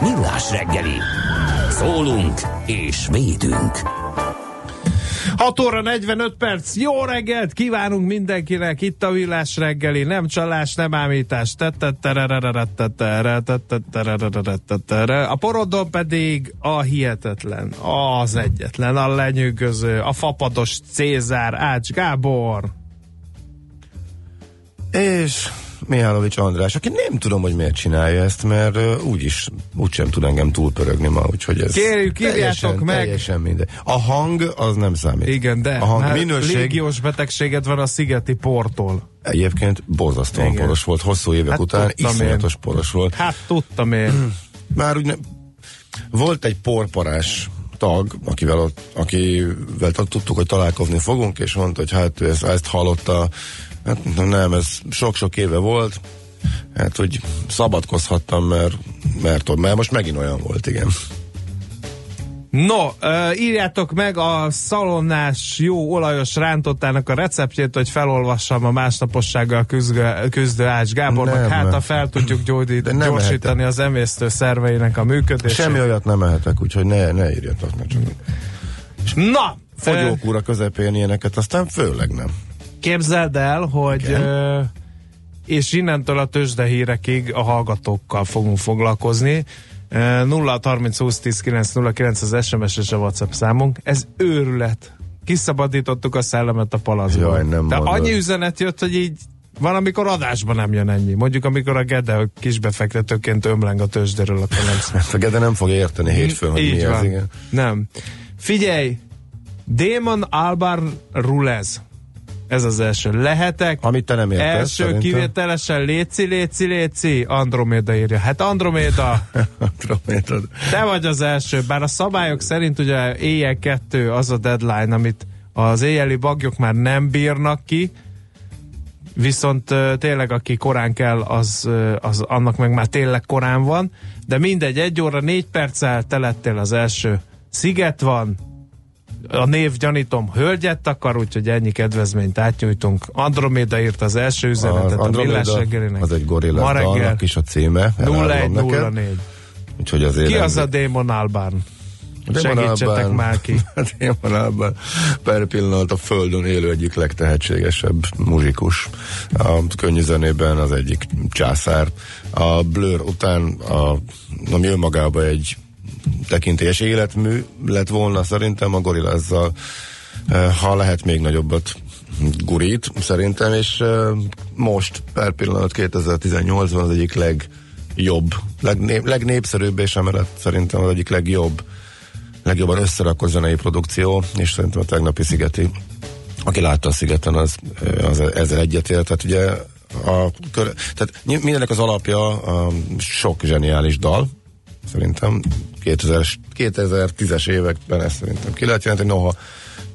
Millás reggeli. Szólunk és védünk. 6 óra 45 perc, jó reggelt kívánunk mindenkinek, itt a Villás reggeli, nem csalás, nem ámítás. A porodon pedig a hihetetlen, az egyetlen, a lenyűgöző, a fapados Cézár, Ács Gábor. És Mihálovics András, aki nem tudom, hogy miért csinálja ezt, mert uh, úgyis, úgysem tud engem túlpörögni ma, úgyhogy ez Kérjük, teljesen, meg. Teljesen minden. A hang az nem számít. Igen, de a hang már minőség légiós betegséget van a szigeti portól. egyébként borzasztóan Igen. poros volt, hosszú évek Hát után iszonyatos én. poros volt. Hát tudtam én. Már úgy ne... volt egy porparás tag, akivel, ott, akivel tudtuk, hogy találkozni fogunk, és mondta, hogy hát ezt, ezt hallotta, hát nem, ez sok-sok éve volt, hát hogy szabadkozhattam, mert, mert, mert most megint olyan volt, igen. No, írjátok meg a szalonnás jó olajos rántottának a receptjét, hogy felolvassam a másnapossággal küzdő, küzdő Ács Gábornak. Nem. hát, ha fel tudjuk gyógyít, nem gyorsítani az emésztő szerveinek a működését. Semmi olyat nem ehetek, úgyhogy ne, ne írjatok meg csak. Na, Fogyókúra közepén ilyeneket, aztán főleg nem. Képzeld el, hogy ö, és innentől a tőzsdehírekig a hallgatókkal fogunk foglalkozni. Ö, 0 30 20 10 9 0 9 az SMS és a WhatsApp számunk. Ez őrület. Kiszabadítottuk a szellemet a palacból. Jaj, nem De annyi üzenet jött, hogy így van, amikor adásban nem jön ennyi. Mondjuk, amikor a Gede kisbefektetőként ömleng a tőzsdéről, akkor nem Ezt a Gede nem fogja érteni hétfőn, hogy mi van. ez, igen. Nem. Figyelj, Démon Alban Rulez. Ez az első. Lehetek Amit te nem értesz, első szerintem. kivételesen léci, léci, léci, Androméda írja. Hát Androméda, Andromédad. te vagy az első, bár a szabályok szerint ugye éjjel kettő az a deadline, amit az éjjeli bagyok már nem bírnak ki, viszont tényleg aki korán kell, az, az annak meg már tényleg korán van, de mindegy, egy óra négy perccel te lettél az első. Sziget van, a név gyanítom hölgyet akar, úgyhogy ennyi kedvezményt átnyújtunk. Androméda írt az első üzenetet a Millás reggelinek. az egy gorilla Ma reggel is a címe. elárulom neked. 0104. Úgyhogy azért Ki az a Démon Albarn? Démon Segítsetek Alban- már ki. Démon Alban per pillanat a Földön élő egyik legtehetségesebb muzsikus. A könnyű zenében az egyik császár. A Blur után, a, ami önmagában egy tekintélyes életmű lett volna szerintem a Gorillazzel, eh, ha lehet még nagyobbat gurít szerintem, és eh, most per pillanat 2018-ban az egyik legjobb, legnép, legnépszerűbb, és emellett szerintem az egyik legjobb legjobban összerakott zenei produkció, és szerintem a tegnapi Szigeti, aki látta a Szigeten, az, az ezzel egyetért. Tehát ugye a, tehát mindenek az alapja a sok zseniális dal, szerintem 2000, 2010-es években ezt szerintem ki lehet jelenteni, noha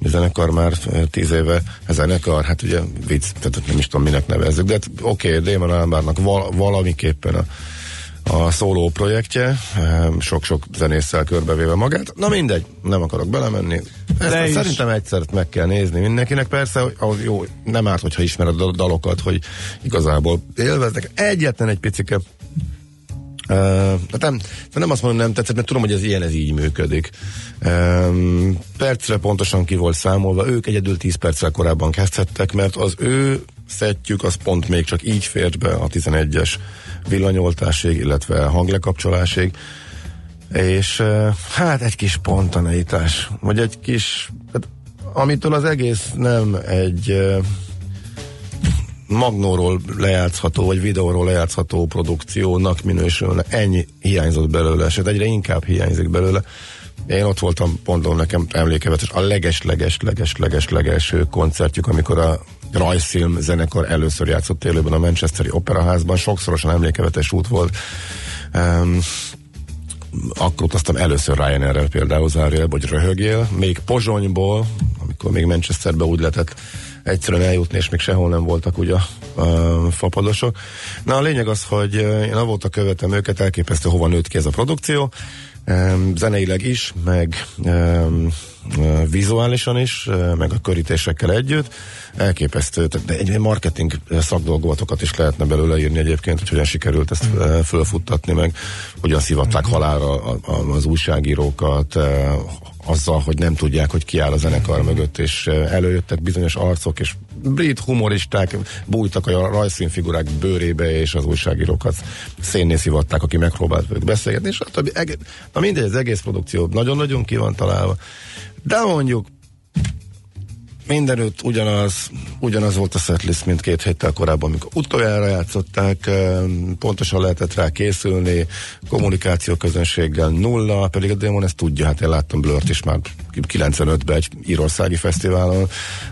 a zenekar már tíz éve, ez zenekar, hát ugye vicc, tehát nem is tudom minek nevezzük, de hát oké, okay, Damon Albarnnak val, valamiképpen a, a szóló projektje, sok-sok zenésszel körbevéve magát. Na mindegy, nem akarok belemenni. Ezt szerintem egyszer meg kell nézni mindenkinek. Persze, hogy jó, nem árt, hogyha ismered a dalokat, hogy igazából élveznek. Egyetlen egy picike Uh, nem, nem azt mondom, nem tetszett, mert tudom, hogy ez ilyen, ez így működik. Um, percre pontosan ki volt számolva, ők egyedül 10 perccel korábban kezdhettek, mert az ő szettjük az pont még csak így fért be a 11-es villanyoltásig, illetve hanglekapcsolásig, és uh, hát egy kis pontaneitás, vagy egy kis, hát, amitől az egész nem egy uh, magnóról lejátszható, vagy videóról lejátszható produkciónak minősülne. Ennyi hiányzott belőle, és egyre inkább hiányzik belőle. Én ott voltam, mondom nekem emlékevetes, a leges-leges-leges-leges legelső koncertjük, amikor a rajzfilm zenekar először játszott élőben a Manchesteri Operaházban, sokszorosan emlékevetes út volt. Um, akkor utaztam először Ryanair-rel például zárjel, vagy röhögél, még Pozsonyból, amikor még Manchesterbe úgy lehetett egyszerűen eljutni, és még sehol nem voltak ugye a, a fapadosok. Na a lényeg az, hogy én avóta követem őket, elképesztő hova nőtt ki ez a produkció, zeneileg is, meg vizuálisan is, meg a körítésekkel együtt. Elképesztő, de egy marketing szakdolgozatokat is lehetne belőle írni egyébként, hogy hogyan sikerült ezt fölfuttatni, meg. Hogyan szivatták mhm. halára az újságírókat, azzal, hogy nem tudják, hogy ki áll a zenekar mögött, és előjöttek bizonyos arcok, és brit humoristák bújtak a rajzszínfigurák bőrébe, és az újságírókat szénné szivatták, aki megpróbált velük beszélgetni, és a többi, na mindegy, az egész produkció nagyon-nagyon ki van találva, de mondjuk mindenütt ugyanaz, ugyanaz volt a setlist, mint két héttel korábban, amikor utoljára játszották, pontosan lehetett rá készülni, kommunikáció közönséggel nulla, pedig a Demon ezt tudja, hát én láttam Blurt is már 95-ben egy írországi fesztiválon,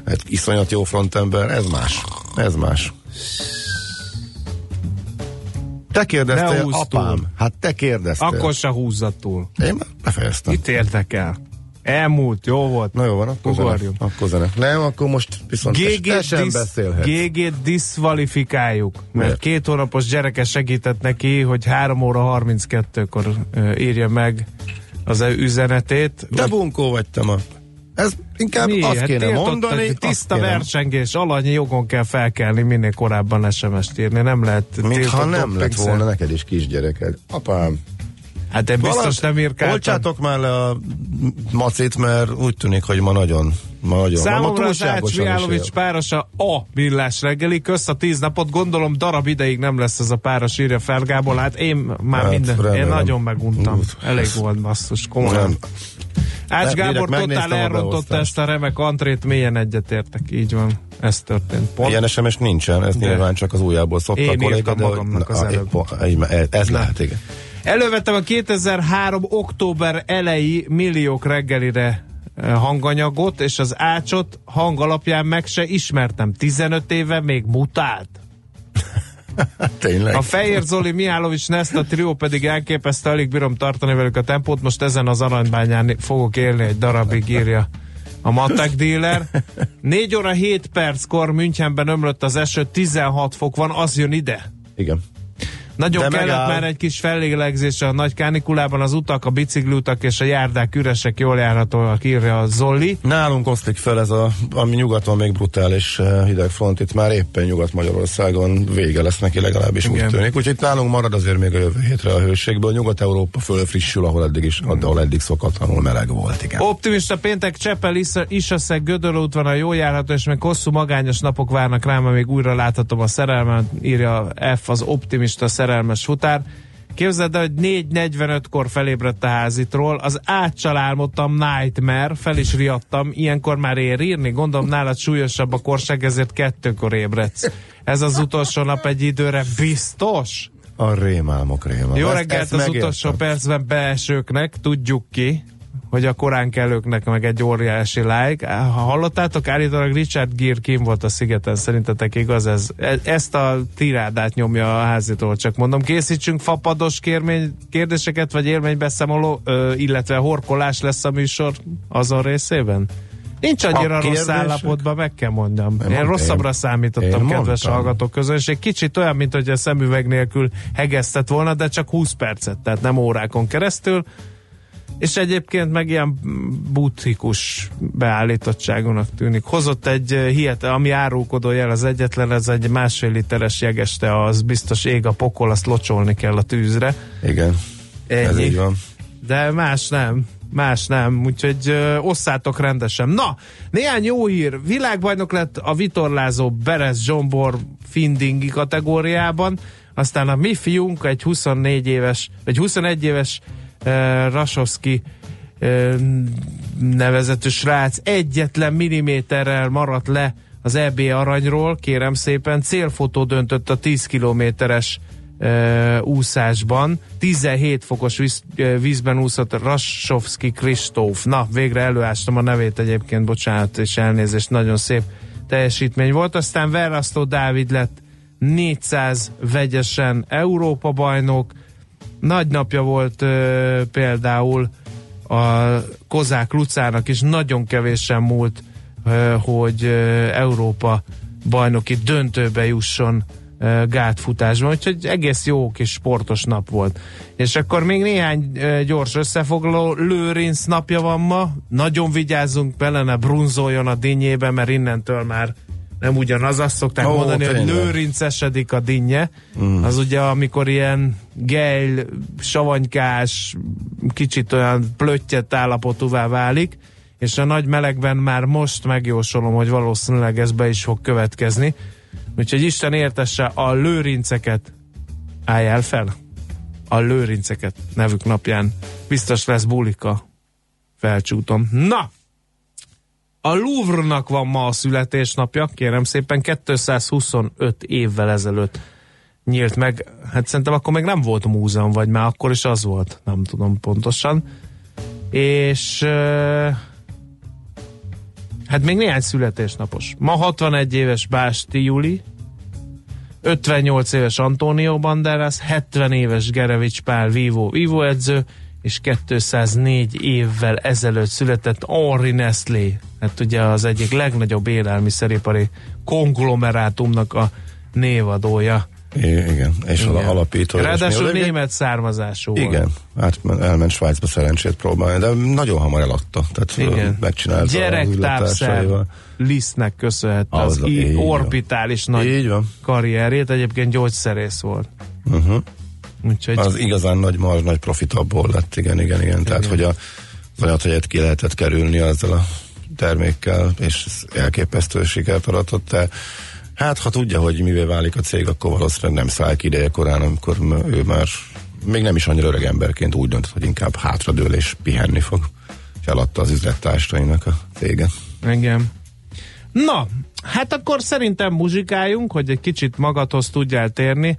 egy iszonyat jó frontember, ez más, ez más. Te kérdeztél, apám. Hát te kérdeztél. Akkor se húzzad túl. Én már befejeztem. Itt érdekel. Elmúlt, jó volt. Na jó van, akkor zene. Akkor zene. Nem, akkor most viszont GG sem beszélhetsz. GG diszvalifikáljuk, mert Miért? két hónapos gyereke segített neki, hogy 3 óra 32-kor uh, írja meg az üzenetét. De vagy... bunkó vagy te ma. Ez inkább Mi? azt hát kéne mondani. Tiszta kéne. versengés, alanyi jogon kell felkelni, minél korábban SMS-t írni. Nem lehet Mintha nem lett volna neked is kisgyereked. Apám, Hát én biztos nem írkáltam. Olcsátok már le a macit, mert úgy tűnik, hogy ma nagyon ma nagyon. Számomra az Ács Mihálovics párosa a villás reggeli, kösz a tíz napot, gondolom darab ideig nem lesz ez a páros, írja Fergából, hát én már hát, minden, remélem. én nagyon meguntam. Elég volt basszus, komolyan. Ács Gábor totál elrontotta ezt a remek antrét, mélyen egyetértek, így van. Ez történt. Pont. Ilyen SMS nincsen, ez de. nyilván csak az újjából szokta Én a kolléga, de magamnak az előbb. Ez lehet, igen. Elővettem a 2003. október elejé milliók reggelire eh, hanganyagot, és az ácsot hang alapján meg se ismertem. 15 éve még mutált. Tényleg. A Fehér Zoli, Mihálovics, Nesta trió pedig elképesztő, alig bírom tartani velük a tempót, most ezen az aranybányán fogok élni egy darabig, írja a matek dealer. 4 óra 7 perckor Münchenben ömlött az eső, 16 fok van, az jön ide. Igen. Nagyon De kellett megáll. már egy kis fellélegzés a nagy kánikulában, az utak, a bicikliutak és a járdák üresek, jól járhatóak, írja a Zolli. Nálunk oszlik fel ez a, ami nyugaton még brutális eh, hidegfront, itt már éppen Nyugat-Magyarországon vége lesz neki legalábbis Igen. úgy tűnik. Úgyhogy nálunk marad azért még a jövő hétre a hőségből. Nyugat-Európa fölfrissül, ahol eddig is, ahol eddig szokatlanul meleg volt. Igen. Optimista péntek Csepel, Isaszeg, Gödöllő van a jó járható, és még hosszú magányos napok várnak rám, még újra láthatom a szerelmet, írja F az optimista szerelmet szerelmes futár. Képzeld el, hogy 4.45-kor felébredt a házitról, az átcsal álmodtam Nightmare, fel is riadtam, ilyenkor már ér írni, gondolom nálad súlyosabb a korság, ezért kettőkor ébredsz. Ez az utolsó nap egy időre biztos? A rémálmok rémálmok. Jó reggelt az megértem. utolsó percben beesőknek, tudjuk ki hogy a korán kellőknek meg egy óriási like. Ha hallottátok, állítólag Richard Gere kim volt a szigeten, szerintetek igaz ez? E- ezt a tirádát nyomja a házitól, csak mondom. Készítsünk fapados kérmény, kérdéseket, vagy élménybeszámoló, illetve horkolás lesz a műsor azon részében? Nincs annyira rossz állapotban, meg kell mondjam. Én, én rosszabbra számítottam, én kedves mondtam. hallgatók közönség. Kicsit olyan, mint hogy a szemüveg nélkül hegesztett volna, de csak 20 percet, tehát nem órákon keresztül és egyébként meg ilyen butikus beállítottságonak tűnik. Hozott egy eh, hihet, ami árulkodó jel az egyetlen, ez egy másfél literes jegeste, az biztos ég a pokol, azt locsolni kell a tűzre. Igen, ez Ennyi. így van. De más nem. Más nem, úgyhogy ö, osszátok rendesen. Na, néhány jó hír. Világbajnok lett a vitorlázó Berez Zsombor Findingi kategóriában, aztán a mi fiunk egy 24 éves, vagy 21 éves uh, Rasowski uh, nevezetű srác egyetlen milliméterrel maradt le az EB aranyról, kérem szépen, célfotó döntött a 10 kilométeres uh, úszásban. 17 fokos víz, vízben úszott Rasovski Kristóf. Na, végre előástam a nevét egyébként, bocsánat és elnézést, nagyon szép teljesítmény volt. Aztán Verrasztó Dávid lett 400 vegyesen Európa bajnok. Nagy napja volt uh, például a Kozák Lucának is. Nagyon kevésen múlt, uh, hogy uh, Európa bajnoki döntőbe jusson uh, gátfutásban, úgyhogy egész jó kis sportos nap volt. És akkor még néhány uh, gyors összefoglaló, Lőrinc napja van ma, nagyon vigyázzunk bele, ne brunzoljon a dinnyébe, mert innentől már nem ugyanaz, azt szokták oh, mondani, hogy tényleg. lőrincesedik a dinnye, mm. az ugye amikor ilyen gejl, savanykás, kicsit olyan plöttyet állapotúvá válik, és a nagy melegben már most megjósolom, hogy valószínűleg ez be is fog következni. Úgyhogy Isten értesse a lőrinceket. Álljál fel! A lőrinceket nevük napján. Biztos lesz bulika. Felcsútom. Na! A Louvre-nak van ma a születésnapja, kérem szépen, 225 évvel ezelőtt nyílt meg. Hát szerintem akkor még nem volt múzeum, vagy már akkor is az volt, nem tudom pontosan. És hát még néhány születésnapos. Ma 61 éves Básti Juli, 58 éves Antonio Banderas, 70 éves Gerevics Pál Vivo, Vivo edző, és 204 évvel ezelőtt született Henri Nestlé, hát ugye az egyik legnagyobb élelmiszeripari konglomerátumnak a névadója. I- igen, és Igen. az alapító. és Ráadásul mi- német származású volt. Igen, hát elment Svájcba szerencsét próbálni, de nagyon hamar eladta. Tehát Igen. megcsinálta a Gyerektávszer. Lisztnek köszönhette az, Az- az van. orbitális nagy Így van. karrierjét, egyébként gyógyszerész volt. Uh-huh. Úgyhogy Az igazán nagy marzs, nagy profit abból lett, igen, igen, igen. Tehát, hogy a az helyet ki lehetett kerülni azzal a termékkel, és elképesztő sikert aratott el. Hát, ha tudja, hogy mivé válik a cég, akkor valószínűleg nem száll ki ideje korán, amikor ő már még nem is annyira öreg emberként úgy döntött, hogy inkább hátradől és pihenni fog. És eladta az üzlettársainak a céget. Igen. Na, hát akkor szerintem muzsikáljunk, hogy egy kicsit magadhoz tudjál térni.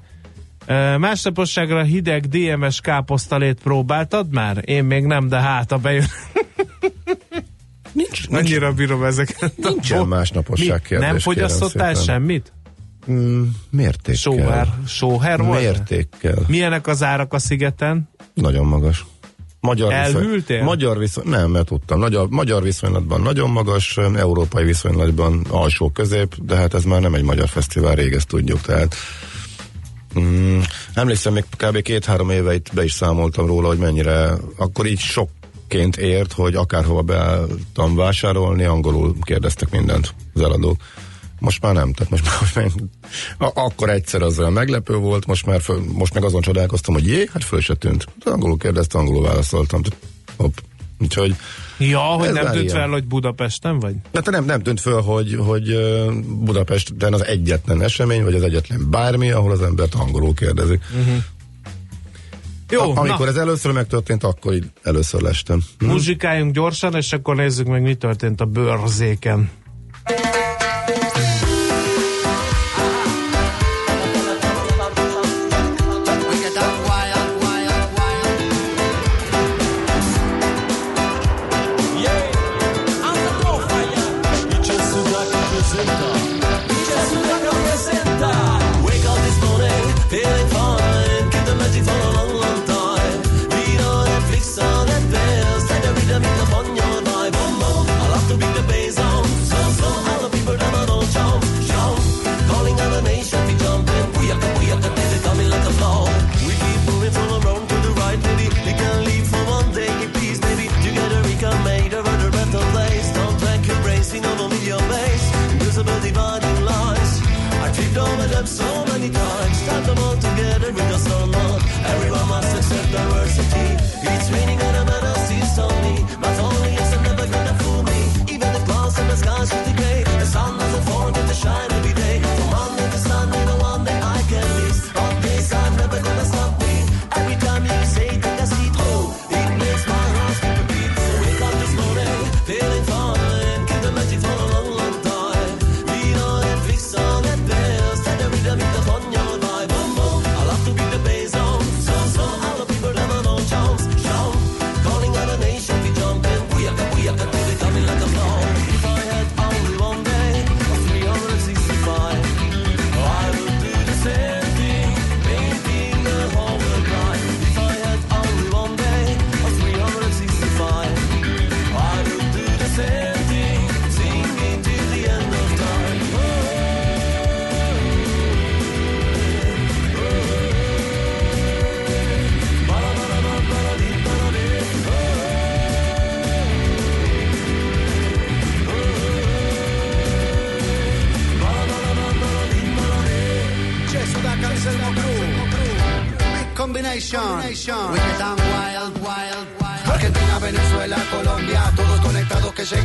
Másnaposságra hideg DMS káposztalét próbáltad már? Én még nem, de hát a bejön. Nincs, nincs, Annyira bírom ezeket. nincsen másnaposság kérdés, Nem fogyasztottál semmit? mm, mértékkel. Sóher, sóher volt? Mértékkel. Milyenek az árak a szigeten? Nagyon magas. Magyar Elhűltél? magyar viszony, nem, mert tudtam. Magyar, magyar viszonylatban nagyon magas, európai viszonylatban alsó közép, de hát ez már nem egy magyar fesztivál, rég ezt tudjuk, tehát mm, emlékszem, még kb. két-három éve itt be is számoltam róla, hogy mennyire, akkor így sokként ért, hogy akárhova beálltam vásárolni, angolul kérdeztek mindent az eladók. Most már nem, tehát most már, most már akkor egyszer az meglepő volt, most már föl, most meg azon csodálkoztam, hogy jé, hát föl se tűnt. De angolul kérdezte, angolul válaszoltam. Hopp. Úgyhogy, Ja, hogy nem tűnt fel, hogy Budapesten vagy? de te nem, nem tűnt föl, hogy, hogy Budapesten az egyetlen esemény, vagy az egyetlen bármi, ahol az embert angolul kérdezik. Jó, A, amikor na, ez először megtörtént, akkor így először lestem. Hm? muzsikáljunk gyorsan, és akkor nézzük meg, mi történt a bőrzéken.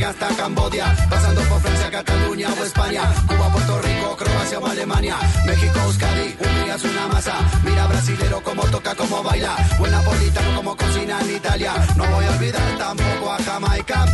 Hasta Cambodia, pasando por Francia, Cataluña o España, Cuba, Puerto Rico, Croacia o Alemania, México, Euskadi, un día es una masa, mira brasilero como toca, como baila, buen napolitano como cocina en Italia, no voy a olvidar tampoco a Jamaica.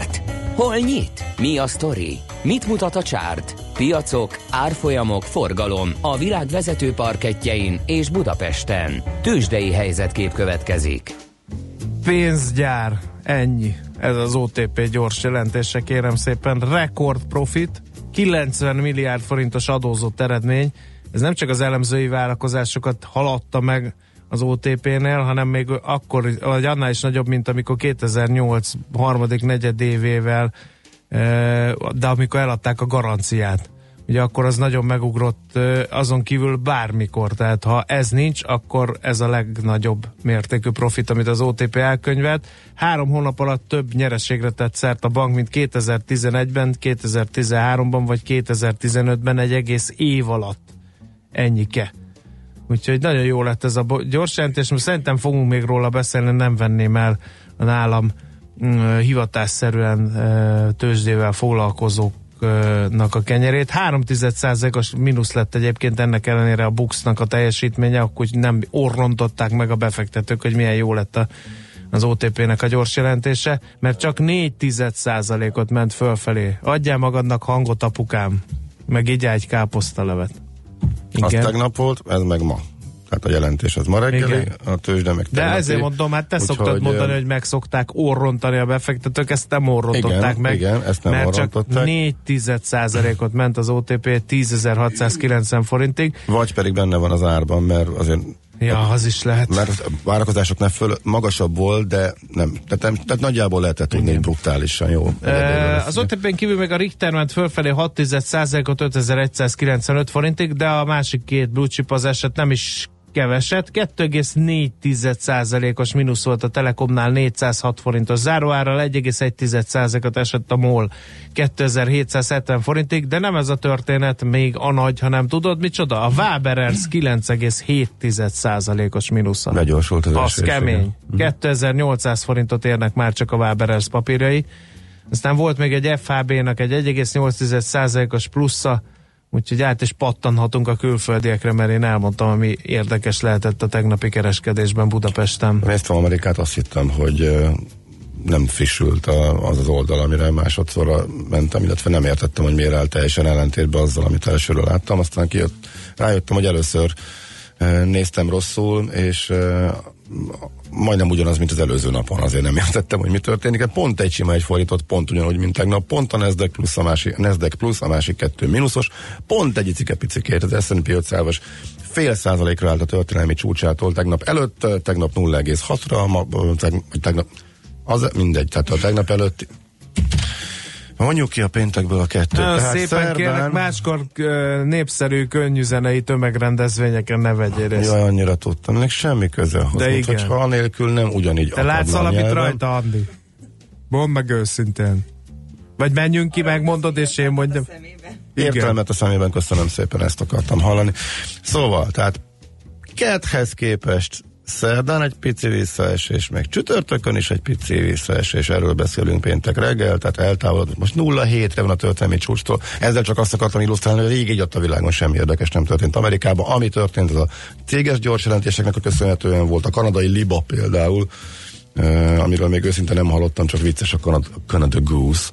Zárt? Hol nyit? Mi a sztori? Mit mutat a csárt? Piacok, árfolyamok, forgalom a világ vezető parketjein és Budapesten. Tősdei helyzetkép következik. Pénzgyár, ennyi. Ez az OTP gyors jelentése, kérem szépen. Rekord profit, 90 milliárd forintos adózott eredmény. Ez nem csak az elemzői várakozásokat haladta meg az OTP-nél, hanem még akkor, vagy annál is nagyobb, mint amikor 2008 harmadik negyedévével, eh, de amikor eladták a garanciát. Ugye akkor az nagyon megugrott eh, azon kívül bármikor, tehát ha ez nincs, akkor ez a legnagyobb mértékű profit, amit az OTP elkönyvelt. Három hónap alatt több nyereségre tett szert a bank, mint 2011-ben, 2013-ban vagy 2015-ben egy egész év alatt. Ennyike. Úgyhogy nagyon jó lett ez a gyors jelentés, most szerintem fogunk még róla beszélni, nem venném el a nálam mm, hivatásszerűen tőzsdével foglalkozóknak a kenyerét. 3 os mínusz lett egyébként ennek ellenére a Buxnak a teljesítménye, akkor nem orrontották meg a befektetők, hogy milyen jó lett a, az OTP-nek a gyors jelentése, mert csak 4 ot ment fölfelé. Adjál magadnak hangot, apukám, meg így egy káposztalevet. Az tegnap volt, ez meg ma. Tehát a jelentés az ma reggeli, Igen. a tőzsde meg De tegnapi. ezért mondom, hát te Úgyhogy, szoktad mondani, hogy megszokták orrontani a befektetők, ezt nem orrontották Igen, meg. igen, ezt nem mert csak orrontották. 4 ot ment az OTP 10.690 forintig. Vagy pedig benne van az árban, mert azért Ja, az is lehet. mert a várakozásoknál föl magasabb volt, de nem. Tehát, nem, tehát nagyjából lehetett tudni, hogy brutálisan jó. Uh, az OTP-n kívül meg a Richter ment fölfelé 6 ot 5195 forintig, de a másik két blue chip az eset nem is keveset. 2,4%-os mínusz volt a Telekomnál 406 forintos záróárral, 1,1%-ot esett a MOL 2770 forintig, de nem ez a történet még a nagy, hanem tudod micsoda? A Waberers 9,7%-os mínusza. Begyorsult az Az kemény. igen. 2800 forintot érnek már csak a Waberers papírjai. Aztán volt még egy FHB-nak egy 1,8%-os plusza, úgyhogy át is pattanhatunk a külföldiekre, mert én elmondtam, ami érdekes lehetett a tegnapi kereskedésben Budapesten. Néztem Amerikát, azt hittem, hogy nem frissült a, az az oldal, amire másodszorra mentem, illetve nem értettem, hogy miért áll teljesen ellentétben azzal, amit elsőről láttam. Aztán kijött, rájöttem, hogy először néztem rosszul, és majdnem ugyanaz, mint az előző napon, azért nem értettem, hogy mi történik. Pont egy sima egy fordított, pont ugyanúgy, mint tegnap, pont a Nasdaq plusz, a másik, Nasdaq plusz, a másik kettő mínuszos, pont egy icike picikét, az S&P 500-as fél százalékra állt a történelmi csúcsától tegnap előtt, tegnap 0,6-ra, ma, tegnap, tegnap az mindegy, tehát a tegnap előtt Mondjuk ki a péntekből a kettőt. Na, Tehát szépen szerdán... kérlek, máskor népszerű könnyűzenei tömegrendezvényeken ne vegyél részt. Jaj, annyira tudtam, ennek semmi köze ahhoz, De mint igen. hogyha anélkül nem ugyanígy Te látsz valamit nyelvem. rajta, Andi? Mondd meg őszintén. Vagy menjünk ki, megmondod, és én mondjam. Igen. Értelmet a szemében, köszönöm szépen, ezt akartam hallani. Szóval, tehát kedhez képest szerdán egy pici visszaesés, meg csütörtökön is egy pici visszaesés, erről beszélünk péntek reggel, tehát eltávolodott. Most 0-7-re van a történelmi csúcstól. Ezzel csak azt akartam illusztrálni, hogy rég így ott a világon semmi érdekes nem történt Amerikában. Ami történt, az a céges gyors jelentéseknek a köszönhetően volt. A kanadai Liba például, eh, amiről még őszinte nem hallottam, csak vicces a Canada, Canada Goose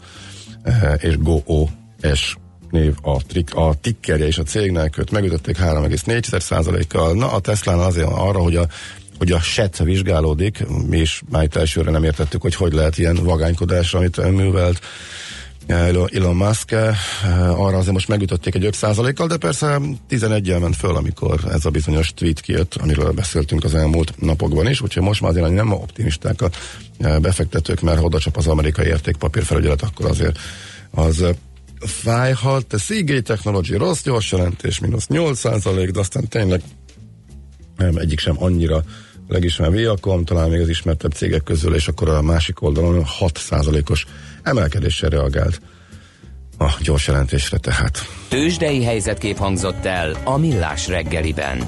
eh, és Go-O-S név a, trik, a tickerje és a cégnek, őt megütötték 3,4%-kal. Na, a Tesla azért arra, hogy a hogy a SET vizsgálódik, mi is már itt elsőre nem értettük, hogy hogy lehet ilyen vagánykodás, amit művelt Elon Elon Musk, eh, arra azért most megütötték egy 5%-kal, de persze 11 ment föl, amikor ez a bizonyos tweet kijött, amiről beszéltünk az elmúlt napokban is, úgyhogy most már azért nem optimisták a eh, befektetők, mert oda csap az amerikai értékpapírfelügyelet, akkor azért az eh, fájhat. Seagate Technology rossz gyors jelentés, mínusz 8%, de aztán tényleg nem, egyik sem annyira legismerőbb Viacom, talán még az ismertebb cégek közül, és akkor a másik oldalon 6%-os emelkedéssel reagált a gyors jelentésre tehát. Tőzsdei helyzetkép hangzott el a Millás reggeliben.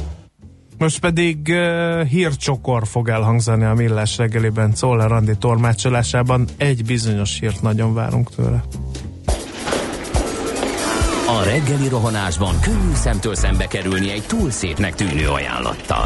Most pedig uh, hírcsokor fog elhangzani a Millás reggeliben Czoller Andi tolmácsolásában. Egy bizonyos hírt nagyon várunk tőle. A reggeli rohanásban könnyű szemtől szembe kerülni egy túl szépnek tűnő ajánlattal.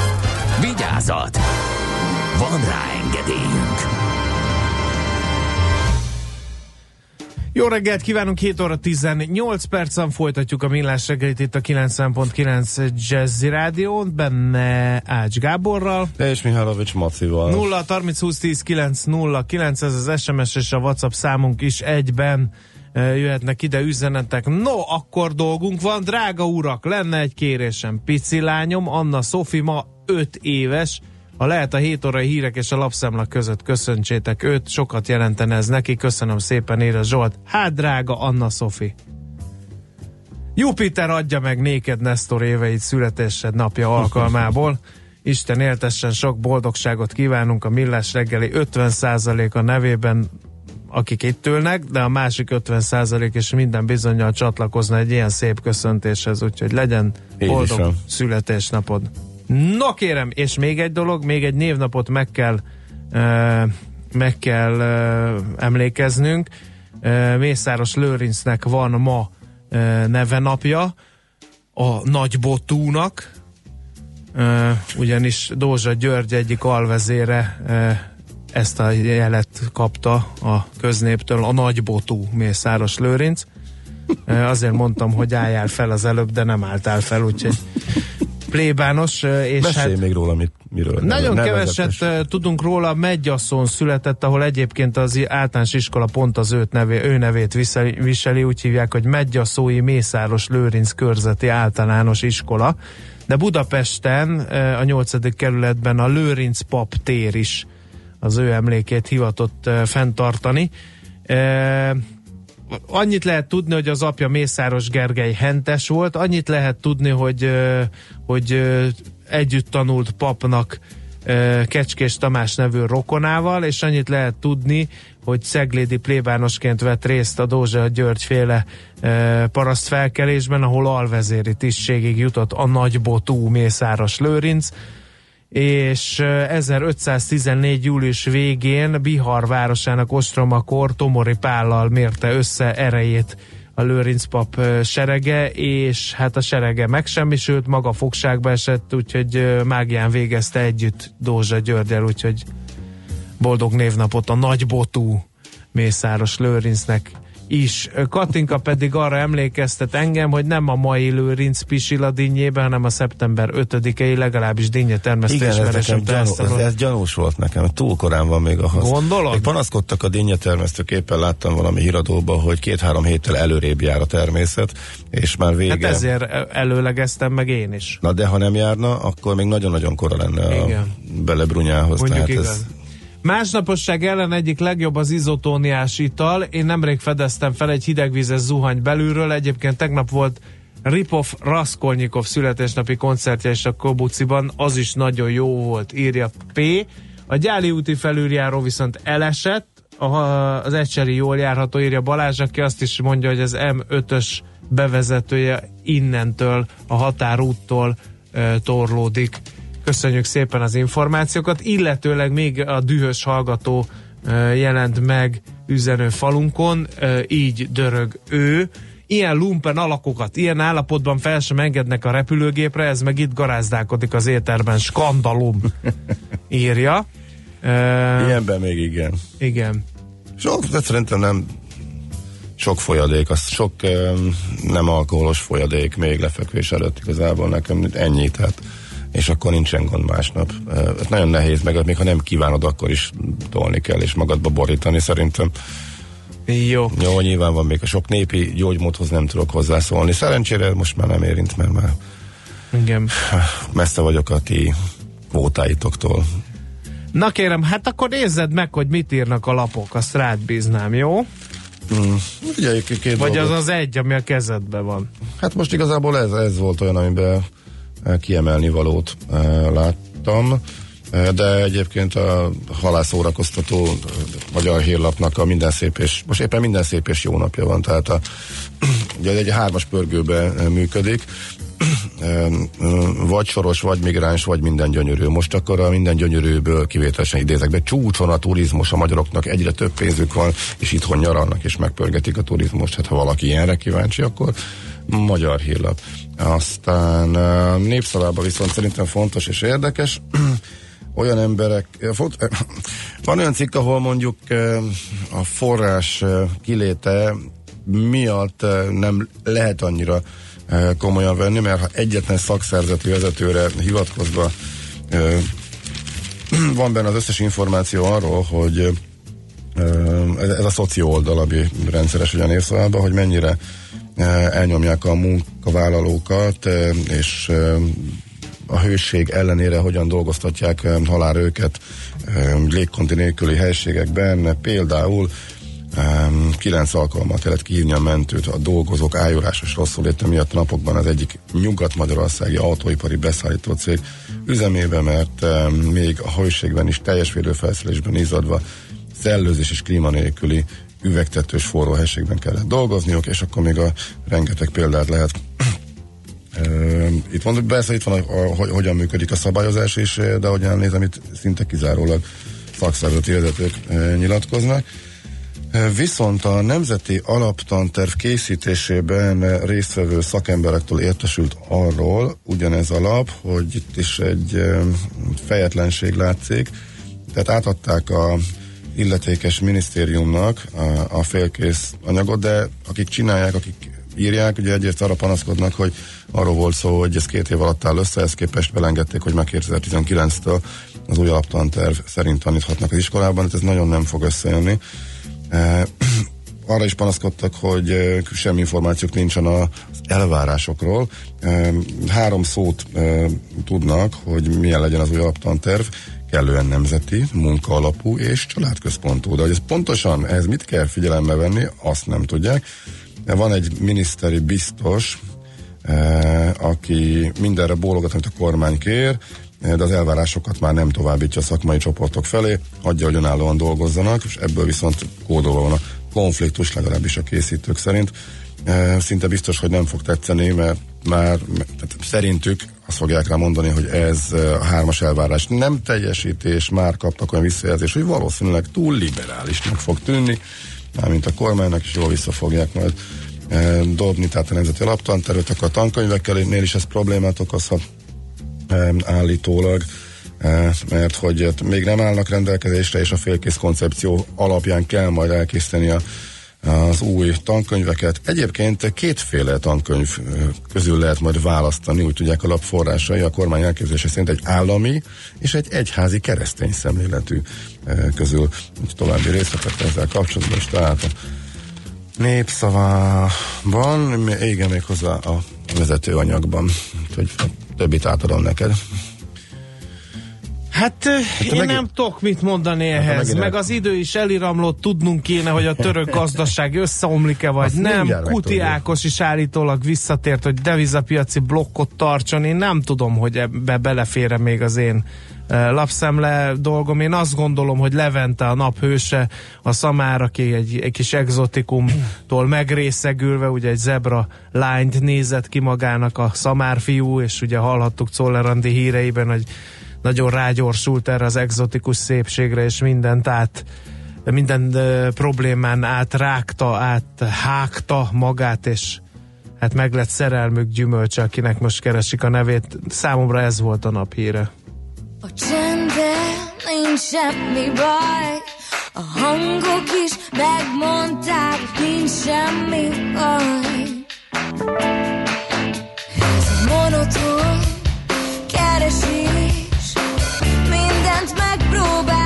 Vigyázat! Van rá engedélyünk! Jó reggelt kívánunk, 7 óra 18 percen folytatjuk a Millás reggelit itt a 90.9 Jazzy Rádión, benne Ács Gáborral. És Mihálovics Macival. 0 30 20 10 9 0 9, ez az SMS és a WhatsApp számunk is egyben eh, jöhetnek ide üzenetek. No, akkor dolgunk van, drága urak, lenne egy kérésem. Pici lányom, Anna Szofi ma 5 éves, ha lehet a 7 órai hírek és a lapszemla között köszöntsétek őt, sokat jelentene ez neki, köszönöm szépen, ére Zsolt. Hát drága Anna Szofi. Jupiter adja meg néked Nestor éveit születésed napja alkalmából. Isten éltessen sok boldogságot kívánunk a Millás reggeli 50%-a nevében, akik itt ülnek, de a másik 50% is minden bizonyal csatlakozna egy ilyen szép köszöntéshez, úgyhogy legyen boldog születésnapod. No kérem, és még egy dolog, még egy névnapot meg kell uh, meg kell uh, emlékeznünk. Uh, Mészáros Lőrincnek van ma uh, nevenapja, a nagybotúnak, uh, ugyanis Dózsa György egyik alvezére uh, ezt a jelet kapta a köznéptől, a nagybotú Mészáros Lőrinc. Azért mondtam, hogy álljál fel az előbb, de nem álltál fel, úgyhogy plébános, és Mesélj hát még róla, mit, miről. nagyon keveset tudunk róla, Megyasszon született, ahol egyébként az általános iskola pont az őt nevé, ő nevét viseli, viseli, úgy hívják, hogy Megyasszói Mészáros Lőrinc körzeti általános iskola, de Budapesten a 8. kerületben a Lőrinc pap tér is az ő emlékét hivatott fenntartani. Annyit lehet tudni, hogy az apja Mészáros Gergely hentes volt, annyit lehet tudni, hogy, hogy együtt tanult papnak Kecskés Tamás nevű rokonával, és annyit lehet tudni, hogy Ceglédi plébánosként vett részt a Dózsa György féle parasztfelkelésben, ahol alvezéri tisztségig jutott a nagybotú Mészáros Lőrinc, és ö, 1514. július végén Bihar városának ostromakor Tomori Pállal mérte össze erejét a Lőrinc pap serege, és hát a serege megsemmisült, maga fogságba esett, úgyhogy mágián végezte együtt Dózsa Györgyel, úgyhogy boldog névnapot a nagybotú Mészáros Lőrincnek is. Katinka pedig arra emlékeztet engem, hogy nem a mai Lőrinc pisil dinnyében, hanem a szeptember 5-i, legalábbis dinnye nekem veresebb gyanú, ez, ez gyanús volt nekem, túl korán van még ahhoz. Gondolod? Még panaszkodtak a dinnyetermesztők, éppen láttam valami híradóban, hogy két-három héttel előrébb jár a természet, és már vége. Hát ezért előlegeztem meg én is. Na de ha nem járna, akkor még nagyon-nagyon kora lenne Igen. a belebrunyához. Mondjuk tehát igaz. ez, Másnaposság ellen egyik legjobb az izotóniás ital. Én nemrég fedeztem fel egy hidegvízes zuhany belülről. Egyébként tegnap volt Ripov Raskolnikov születésnapi koncertje is a Kobuciban. Az is nagyon jó volt, írja P. A Gyáli úti felüljáró viszont elesett. Az Ecseri jól járható, írja Balázs, aki azt is mondja, hogy az M5-ös bevezetője innentől, a határúttól e, torlódik. Köszönjük szépen az információkat, illetőleg még a dühös hallgató jelent meg üzenő falunkon, így dörög ő. Ilyen lumpen alakokat, ilyen állapotban fel sem engednek a repülőgépre, ez meg itt garázdálkodik az éterben, skandalum, írja. Ilyenben még igen. igen. Sok, de szerintem nem sok folyadék, az sok nem alkoholos folyadék még lefekvés előtt igazából nekem ennyi, tehát és akkor nincsen gond másnap. Ez nagyon nehéz, meg még ha nem kívánod, akkor is tolni kell, és magadba borítani szerintem. Jó. Jó, nyilván van még a sok népi gyógymódhoz nem tudok hozzászólni. Szerencsére most már nem érint, mert már Igen. messze vagyok a ti kvótáitoktól. Na kérem, hát akkor nézzed meg, hogy mit írnak a lapok, azt rád bíznám, jó? Mm. Ugye, két Vagy az dolgot. az egy, ami a kezedben van. Hát most igazából ez, ez volt olyan, amiben kiemelni valót eh, láttam, Eh, de egyébként a halászórakoztató eh, magyar hírlapnak a minden szép és, most éppen minden szép és jó napja van, tehát a, ugye egy hármas pörgőbe működik, vagy soros, vagy migráns, vagy minden gyönyörű. Most akkor a minden gyönyörűből kivételesen idézek be. Csúcson a turizmus a magyaroknak, egyre több pénzük van, és itthon nyaralnak, és megpörgetik a turizmust. Hát ha valaki ilyenre kíváncsi, akkor magyar hírlap. Aztán eh, népszavában viszont szerintem fontos és érdekes, olyan emberek, eh, eh, van olyan cikk, ahol mondjuk a forrás kiléte miatt nem lehet annyira komolyan venni, mert ha egyetlen szakszerzeti vezetőre hivatkozva van benne az összes információ arról, hogy ez, a szoció oldal, ami rendszeres népszavában, hogy mennyire elnyomják a munkavállalókat, és a hőség ellenére hogyan dolgoztatják halál őket légkonti nélküli helységekben. Például kilenc alkalommal kellett kihívni a mentőt a dolgozók ájurásos rosszul léte miatt napokban az egyik nyugat-magyarországi autóipari beszállító cég üzemébe, mert még a hőségben is teljes védőfelszerelésben izzadva szellőzés és klíma nélküli üvegtetős forró helységben kellett dolgozniuk, és akkor még a rengeteg példát lehet Itt van, persze itt van, a, a, hogy hogyan működik a szabályozás is, de ahogy elnézem, itt szinte kizárólag szakszervezeti vezetők nyilatkoznak. Viszont a Nemzeti Alaptanterv készítésében résztvevő szakemberektől értesült arról, ugyanez a lap, hogy itt is egy fejetlenség látszik, tehát átadták a illetékes minisztériumnak a, a félkész anyagot, de akik csinálják, akik írják, ugye egyrészt arra panaszkodnak, hogy arról volt szó, hogy ez két év alatt áll össze, ezt képest belengedték, hogy már 2019-től az új alaptanterv szerint taníthatnak az iskolában, hát ez nagyon nem fog összejönni. E, arra is panaszkodtak, hogy e, semmi információk nincsen az elvárásokról. E, három szót e, tudnak, hogy milyen legyen az új alaptanterv, kellően nemzeti, munkaalapú és családközpontú. De hogy ez pontosan ehhez mit kell figyelembe venni, azt nem tudják. De van egy miniszteri biztos, eh, aki mindenre bólogat, amit a kormány kér, de az elvárásokat már nem továbbítja a szakmai csoportok felé, hagyja, hogy önállóan dolgozzanak, és ebből viszont kódolva van a konfliktus, legalábbis a készítők szerint. E, Szinte biztos, hogy nem fog tetszeni, mert már tehát szerintük azt fogják rá mondani, hogy ez a hármas elvárás nem teljesítés, már kaptak olyan visszajelzést, hogy valószínűleg túl liberálisnak fog tűnni, mármint a kormánynak is jól vissza fogják majd e, dobni, tehát a Nemzeti Alaptanterőt, a tankönyvekkel is ez problémát okozhat állítólag, mert hogy még nem állnak rendelkezésre, és a félkész koncepció alapján kell majd elkészíteni a az új tankönyveket. Egyébként kétféle tankönyv közül lehet majd választani, úgy tudják a lapforrásai, a kormány elképzelése szerint egy állami és egy egyházi keresztény szemléletű közül. Úgy további részletek ezzel kapcsolatban is tehát a népszavában, igen, még hozzá a vezetőanyagban, úgyhogy a többit átadom neked. Hát, hát én megint- nem tudok mit mondani ehhez, megint meg el- az idő is eliramlott, tudnunk kéne, hogy a török gazdaság összeomlik-e, vagy Azt nem. Kuti. Ákos is állítólag visszatért, hogy devizapiaci blokkot tartson. Én nem tudom, hogy ebbe belefére még az én lapszemle dolgom. Én azt gondolom, hogy Levente a naphőse, a szamár, aki egy, egy kis exotikumtól megrészegülve, ugye egy zebra lányt nézett ki magának a szamár fiú, és ugye hallhattuk Czollerandi híreiben, hogy nagyon rágyorsult erre az exotikus szépségre, és mindent át minden ö, problémán átrágta, áthágta magát, és hát meg lett szerelmük gyümölcse, akinek most keresik a nevét. Számomra ez volt a nap híre. A csendben nincs semmi baj, a hangok is megmondták, nincs semmi baj. Ez monoton keresés, mindent megpróbáltam,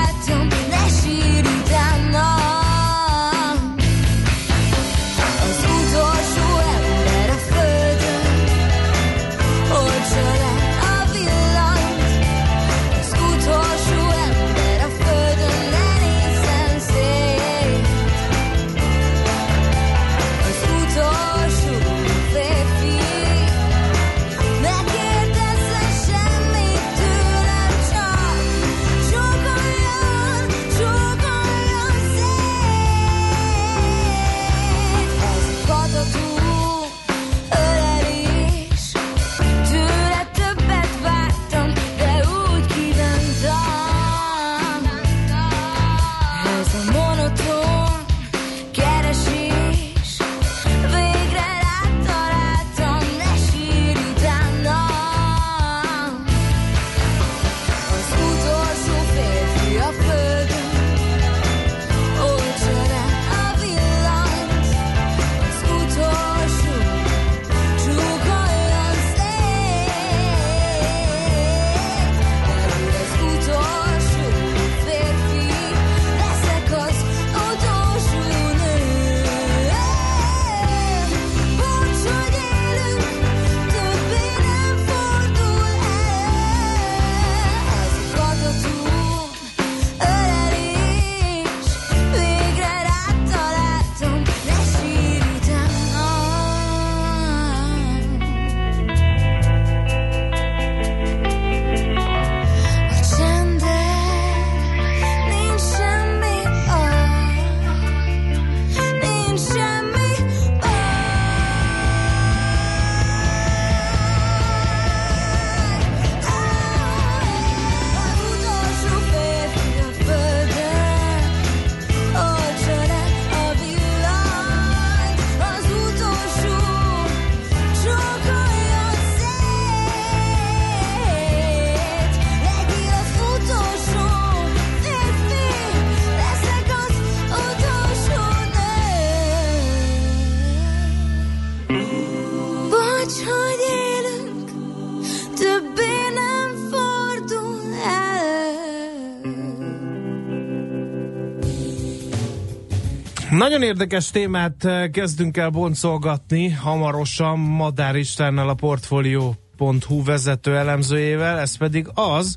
Nagyon érdekes témát eh, kezdünk el boncolgatni hamarosan Madár Istennel a Portfolio.hu vezető elemzőjével, ez pedig az,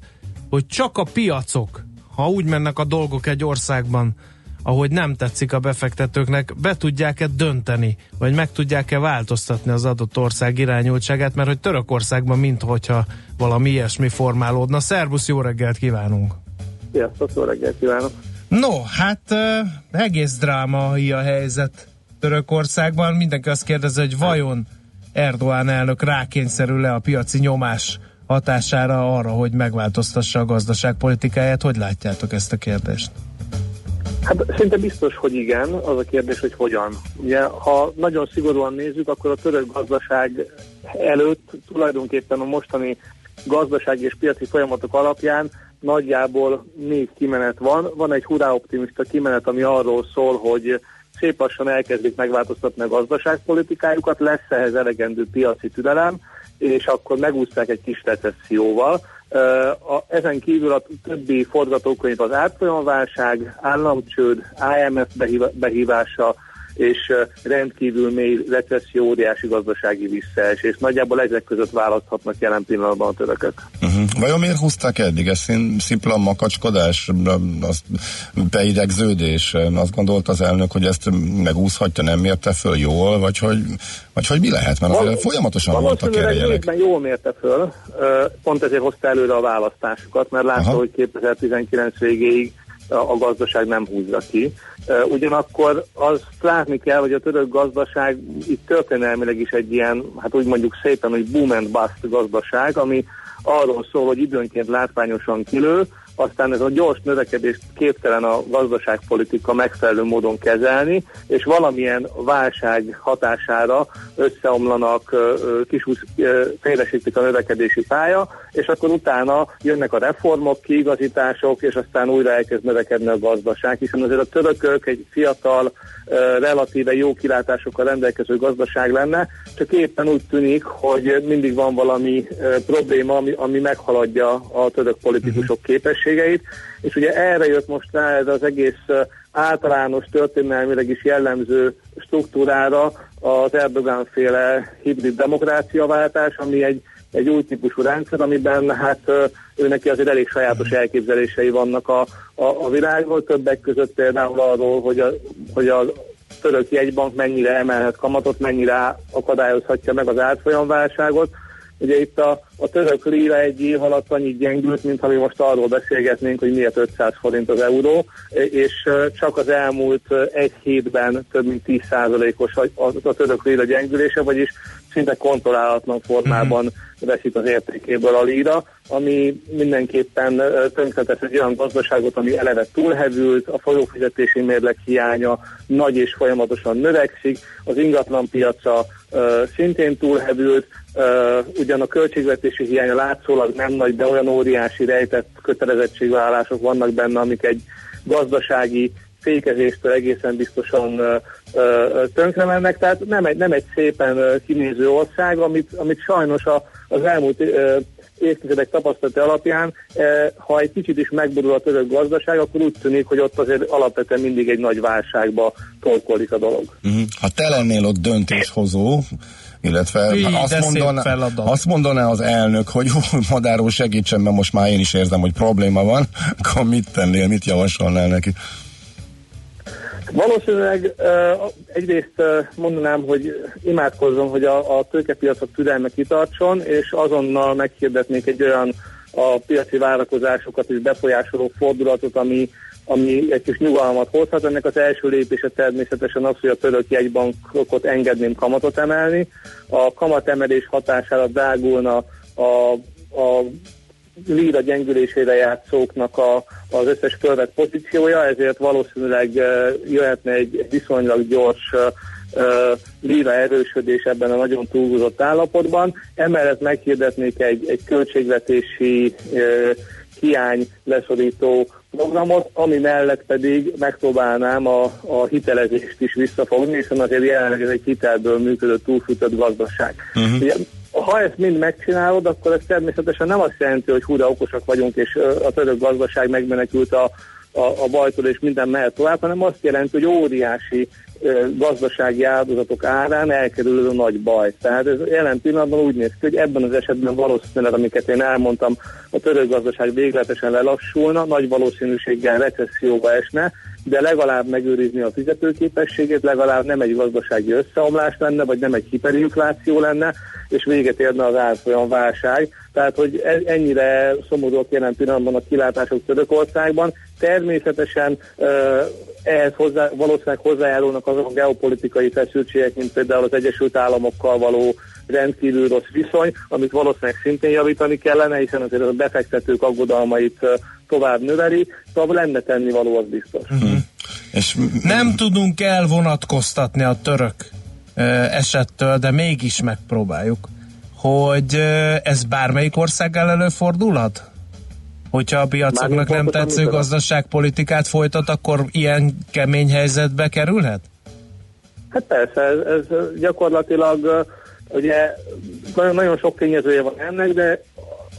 hogy csak a piacok, ha úgy mennek a dolgok egy országban, ahogy nem tetszik a befektetőknek, be tudják-e dönteni, vagy meg tudják-e változtatni az adott ország irányultságát, mert hogy Törökországban minthogyha valami ilyesmi formálódna. Szerbusz, jó reggelt kívánunk! Sziasztok, jó reggelt kívánok! No, hát egész drámai a helyzet Törökországban. Mindenki azt kérdezi, hogy vajon Erdoğan elnök rákényszerül le a piaci nyomás hatására arra, hogy megváltoztassa a gazdaságpolitikáját. Hogy látjátok ezt a kérdést? Hát szinte biztos, hogy igen, az a kérdés, hogy hogyan. Ugye, ha nagyon szigorúan nézzük, akkor a török gazdaság előtt tulajdonképpen a mostani gazdasági és piaci folyamatok alapján nagyjából négy kimenet van. Van egy hurrá optimista kimenet, ami arról szól, hogy szép lassan elkezdik megváltoztatni a gazdaságpolitikájukat, lesz ehhez elegendő piaci türelem, és akkor megúszták egy kis recesszióval. Ezen kívül a többi forgatókönyv az átfolyamválság, államcsőd, IMF behívása, és rendkívül mély recesszió, óriási gazdasági visszaesés. Nagyjából ezek között választhatnak jelen pillanatban a törökök. Uh-huh. Vajon miért húzták eddig? Ez szín- szimpla makacskodás, az beidegződés? Azt gondolt az elnök, hogy ezt megúszhatja, nem mérte föl jól, vagy hogy, vagy hogy mi lehet? Mert azért folyamatosan voltak erre jelek. jól mérte föl, pont ezért hozta előre a választásokat, mert látta, Aha. hogy 2019 végéig a, gazdaság nem húzza ki. Ugyanakkor azt látni kell, hogy a török gazdaság itt történelmileg is egy ilyen, hát úgy mondjuk szépen, hogy boom and bust gazdaság, ami arról szól, hogy időnként látványosan kilő, aztán ez a gyors növekedést képtelen a gazdaságpolitika megfelelő módon kezelni, és valamilyen válság hatására összeomlanak, kisúsz, ö, félresítik a növekedési pálya, és akkor utána jönnek a reformok, kiigazítások, és aztán újra elkezd növekedni a gazdaság, hiszen azért a törökök egy fiatal, relatíve jó kilátásokkal rendelkező gazdaság lenne, csak éppen úgy tűnik, hogy mindig van valami probléma, ami, ami meghaladja a török politikusok képességeit, és ugye erre jött most rá ez az egész általános történelmileg is jellemző struktúrára az Erdogan féle hibrid demokráciaváltás, ami egy, egy új típusú rendszer, amiben hát ő neki azért elég sajátos elképzelései vannak a, a, a világról, többek között például arról, hogy a, hogy a török jegybank mennyire emelhet kamatot, mennyire akadályozhatja meg az átfolyamválságot. Ugye itt a, a török líra egy év alatt annyit gyengült, mint ha mi most arról beszélgetnénk, hogy miért 500 forint az euró, és csak az elmúlt egy hétben több mint 10%-os a, a, török líra gyengülése, vagyis szinte kontrollálatlan formában veszik az értékéből a líra, ami mindenképpen tönkretesz egy olyan gazdaságot, ami eleve túlhevült, a folyófizetési mérleg hiánya nagy és folyamatosan növekszik, az ingatlanpiaca ö, szintén túlhevült, ö, ugyan a költségvetési hiánya látszólag nem nagy, de olyan óriási rejtett kötelezettségvállalások vannak benne, amik egy gazdasági fékezéstől egészen biztosan ö, ö, tönkre mennek, tehát nem egy, nem egy szépen kinéző ország, amit, amit sajnos a, az elmúlt évtizedek tapasztalata alapján, ha egy kicsit is megborul a török gazdaság, akkor úgy tűnik, hogy ott azért alapvetően mindig egy nagy válságba torkolik a dolog. Uh-huh. Ha te lennél ott döntéshozó, illetve Hí, de azt, mondaná, azt mondaná az elnök, hogy jó, madáró segítsen, mert most már én is érzem, hogy probléma van, akkor mit tennél, mit javasolnál neki? Valószínűleg uh, egyrészt uh, mondanám, hogy imádkozzon, hogy a, a tőkepiacok türelme kitartson, és azonnal meghirdetnék egy olyan a piaci várakozásokat is befolyásoló fordulatot, ami, ami egy kis nyugalmat hozhat. Ennek az első lépése természetesen az, hogy a török jegybankot engedném kamatot emelni. A kamatemelés hatására drágulna a, a líra gyengülésére játszóknak a, az összes fölvett pozíciója, ezért valószínűleg jöhetne egy, viszonylag gyors eh, líra erősödés ebben a nagyon túlhúzott állapotban. Emellett meghirdetnék egy, egy költségvetési eh, hiány leszorító programot, ami mellett pedig megpróbálnám a, a hitelezést is visszafogni, hiszen azért jelenleg ez egy hitelből működő túlfűtött gazdaság. Uh-huh. Ugye, ha ezt mind megcsinálod, akkor ez természetesen nem azt jelenti, hogy húra okosak vagyunk, és a török gazdaság megmenekült a, a, a bajtól, és minden mehet tovább, hanem azt jelenti, hogy óriási gazdasági áldozatok árán elkerül ez a nagy baj. Tehát ez jelen pillanatban úgy néz ki, hogy ebben az esetben valószínűleg, amiket én elmondtam, a török gazdaság végletesen lelassulna, nagy valószínűséggel recesszióba esne, de legalább megőrizni a fizetőképességét, legalább nem egy gazdasági összeomlás lenne, vagy nem egy hiperinfláció lenne, és véget érne az árfolyam válság. Tehát, hogy e- ennyire szomorúak jelen pillanatban a kilátások Törökországban. Természetesen ehhez hozzá, valószínűleg hozzájárulnak azok a geopolitikai feszültségek, mint például az Egyesült Államokkal való rendkívül rossz viszony, amit valószínűleg szintén javítani kellene, hiszen azért a befektetők aggodalmait tovább növeli, szóval lenne tennivaló, az biztos. És Nem tudunk elvonatkoztatni a török esettől, de mégis megpróbáljuk, hogy ez bármelyik országgal előfordulhat? Hogyha a piacoknak nem tetsző gazdaságpolitikát folytat, akkor ilyen kemény helyzetbe kerülhet? Hát persze, ez, ez gyakorlatilag ugye nagyon, nagyon sok tényezője van ennek, de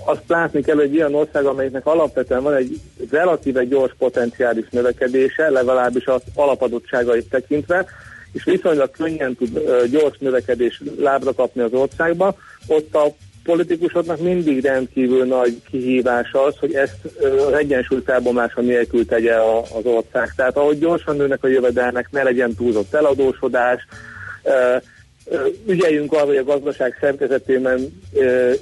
azt látni kell, hogy ilyen ország, amelyiknek alapvetően van egy relatíve gyors potenciális növekedése, legalábbis az alapadottságait tekintve, és viszonylag könnyen tud gyors növekedés lábra kapni az országba, ott a politikusoknak mindig rendkívül nagy kihívás az, hogy ezt az egyensúly felbomlása nélkül tegye az ország. Tehát ahogy gyorsan nőnek a jövedelmek, ne legyen túlzott eladósodás, ügyeljünk arra, hogy a gazdaság szerkezetében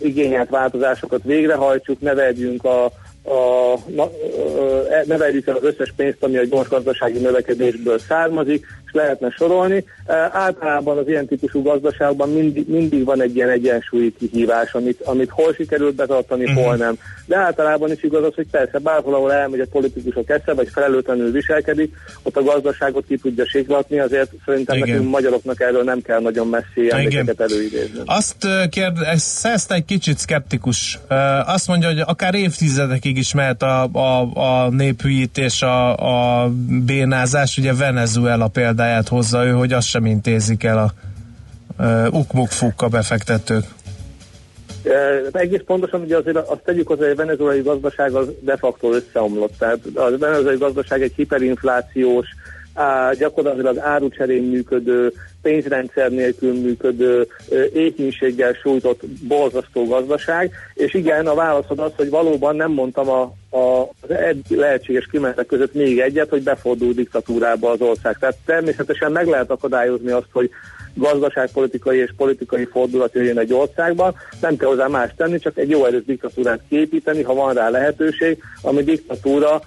igényelt változásokat végrehajtsuk, ne vegyünk a, a, na, ö, ne vegyük el az összes pénzt, ami a gyors gazdasági növekedésből származik, és lehetne sorolni. Általában az ilyen típusú gazdaságban mindig, mindig van egy ilyen egyensúlyi kihívás, amit, amit hol sikerült betartani, uh-huh. hol nem. De általában is igaz az, hogy persze bárhol, ahol elmegy a politikusok esze, vagy felelőtlenül viselkedik, ott a gazdaságot ki tudja siklatni, azért szerintem Igen. nekünk magyaroknak erről nem kell nagyon messzi emlékeket előidézni. Azt ö, kérd, ezt, egy kicsit szkeptikus. Azt mondja, hogy akár évtizedekig is mehet a, a, a néphűítés, a, a bénázás. Ugye Venezuela példáját hozza ő, hogy azt sem intézik el a ö, ukmuk a befektetők. E, egész pontosan ugye azért azt tegyük hozzá, hogy a venezuelai gazdaság az de facto összeomlott. Tehát a venezuelai gazdaság egy hiperinflációs, á, gyakorlatilag árucserén működő, pénzrendszer nélkül működő, éhínséggel sújtott borzasztó gazdaság, és igen, a válaszod az, hogy valóban nem mondtam a, a, az egy lehetséges kimenetek között még egyet, hogy befordul diktatúrába az ország. Tehát természetesen meg lehet akadályozni azt, hogy gazdaságpolitikai és politikai fordulat jöjjön egy országban, nem kell hozzá más tenni, csak egy jó erős diktatúrát képíteni, ha van rá lehetőség, ami diktatúra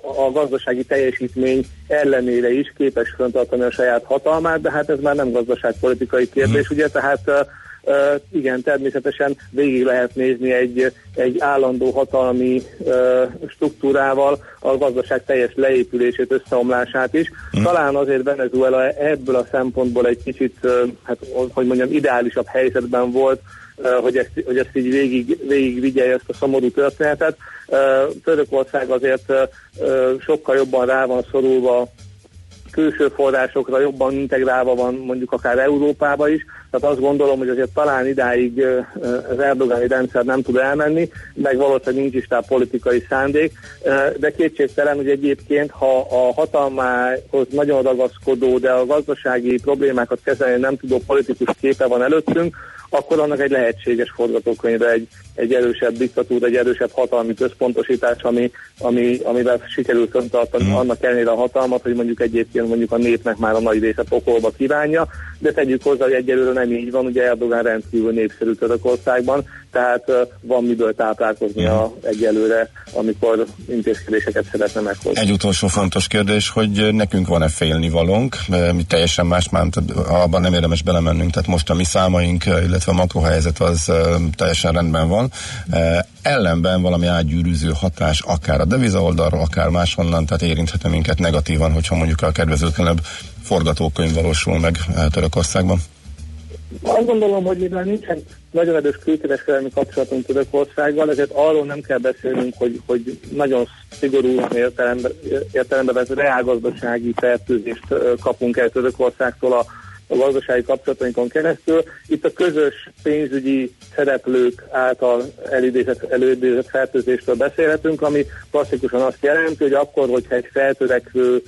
a gazdasági teljesítmény ellenére is képes fenntartani a saját hatalmát, de hát ez már nem gazdaságpolitikai kérdés, ugye, tehát igen, természetesen végig lehet nézni egy, egy állandó hatalmi ö, struktúrával a gazdaság teljes leépülését, összeomlását is. Talán azért Venezuela ebből a szempontból egy kicsit, hát hogy mondjam, ideálisabb helyzetben volt, hogy ezt, hogy ezt így végig, végig vigye ezt a szomorú történetet. Törökország azért sokkal jobban rá van szorulva külső forrásokra jobban integrálva van mondjuk akár Európába is, tehát azt gondolom, hogy azért talán idáig az erdogani rendszer nem tud elmenni, meg valószínűleg nincs is rá politikai szándék, de kétségtelen, hogy egyébként, ha a hatalmához nagyon ragaszkodó, de a gazdasági problémákat kezelni nem tudó politikus képe van előttünk, akkor annak egy lehetséges forgatókönyve egy, egy erősebb diktatúra, egy erősebb hatalmi központosítás, ami, ami, amivel sikerül föntartani mm. annak ellenére a hatalmat, hogy mondjuk egyébként mondjuk a népnek már a nagy része pokolba kívánja, de tegyük hozzá, hogy egyelőre nem így van, ugye Erdogan rendkívül népszerű Törökországban, tehát van miből táplálkoznia egyelőre, amikor intézkedéseket szeretne meghozni. Egy utolsó fontos kérdés, hogy nekünk van-e félnivalónk, mi teljesen más, már abban nem érdemes belemennünk, tehát most a mi számaink, illetve a makrohelyzet az teljesen rendben van. E, Ellenben valami átgyűrűző hatás, akár a deviza oldalról, akár máshonnan, tehát érinthet minket negatívan, hogyha mondjuk a kedvezőtlenebb forgatókönyv valósul meg e, Törökországban. Azt gondolom, hogy mivel nincsen nagyon erős külkereskedelmi kapcsolatunk Törökországgal, ezért arról nem kell beszélnünk, hogy, hogy nagyon szigorú értelemben, értelemben vett reálgazdasági fertőzést ö, kapunk el Törökországtól a, a gazdasági kapcsolatainkon keresztül. Itt a közös pénzügyi szereplők által elidézett, előidézett fertőzésről beszélhetünk, ami klasszikusan azt jelenti, hogy akkor, hogyha egy feltörekvő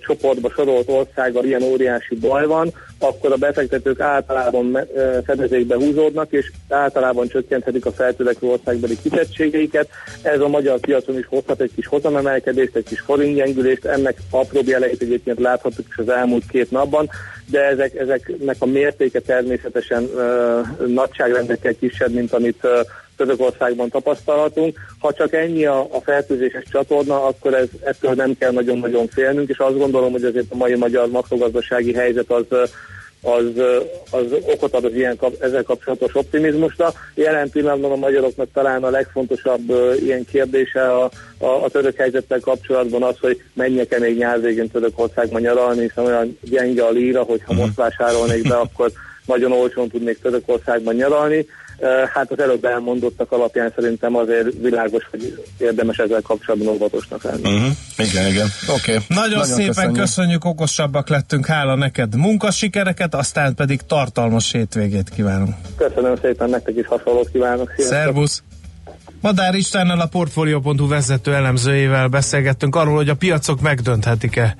csoportba sorolt országgal ilyen óriási baj van, akkor a befektetők általában fedezékbe húzódnak, és általában csökkenthetik a feltörekvő országbeli kitettségeiket. Ez a magyar piacon is hozhat egy kis hozamemelkedést, egy kis forintgyengülést, ennek apróbb jeleit egyébként láthatjuk is az elmúlt két napban, de ezek, ezeknek a mértéke természetesen ö, nagyságrendekkel kisebb, mint amit ö, Törökországban tapasztalhatunk. Ha csak ennyi a, a fertőzéses csatorna, akkor ez, ettől nem kell nagyon-nagyon félnünk, és azt gondolom, hogy azért a mai magyar makrogazdasági helyzet az az, az okot ad az ilyen ezzel kapcsolatos optimizmusra. Jelen pillanatban a magyaroknak talán a legfontosabb ö, ilyen kérdése a, a, a török helyzettel kapcsolatban az, hogy menjek-e még nyár végén Törökországban nyaralni, hiszen olyan gyenge a líra, hogy ha most vásárolnék be, akkor nagyon olcsón tudnék Törökországban nyaralni. Hát az előbb elmondottak alapján szerintem azért világos, hogy érdemes ezzel kapcsolatban óvatosnak lenni. Uh-huh. Igen, igen. Oké. Okay. Nagyon, Nagyon szépen köszönjük. köszönjük, okosabbak lettünk, hála neked munkasikereket, aztán pedig tartalmas hétvégét kívánunk. Köszönöm szépen, nektek is hasonlót kívánok. Sziasztok. Szervusz! Madár Istvánnal a Portfolio.hu vezető elemzőjével beszélgettünk arról, hogy a piacok megdönthetik-e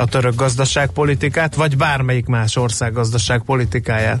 a török gazdaságpolitikát, vagy bármelyik más ország gazdaságpolitikáját.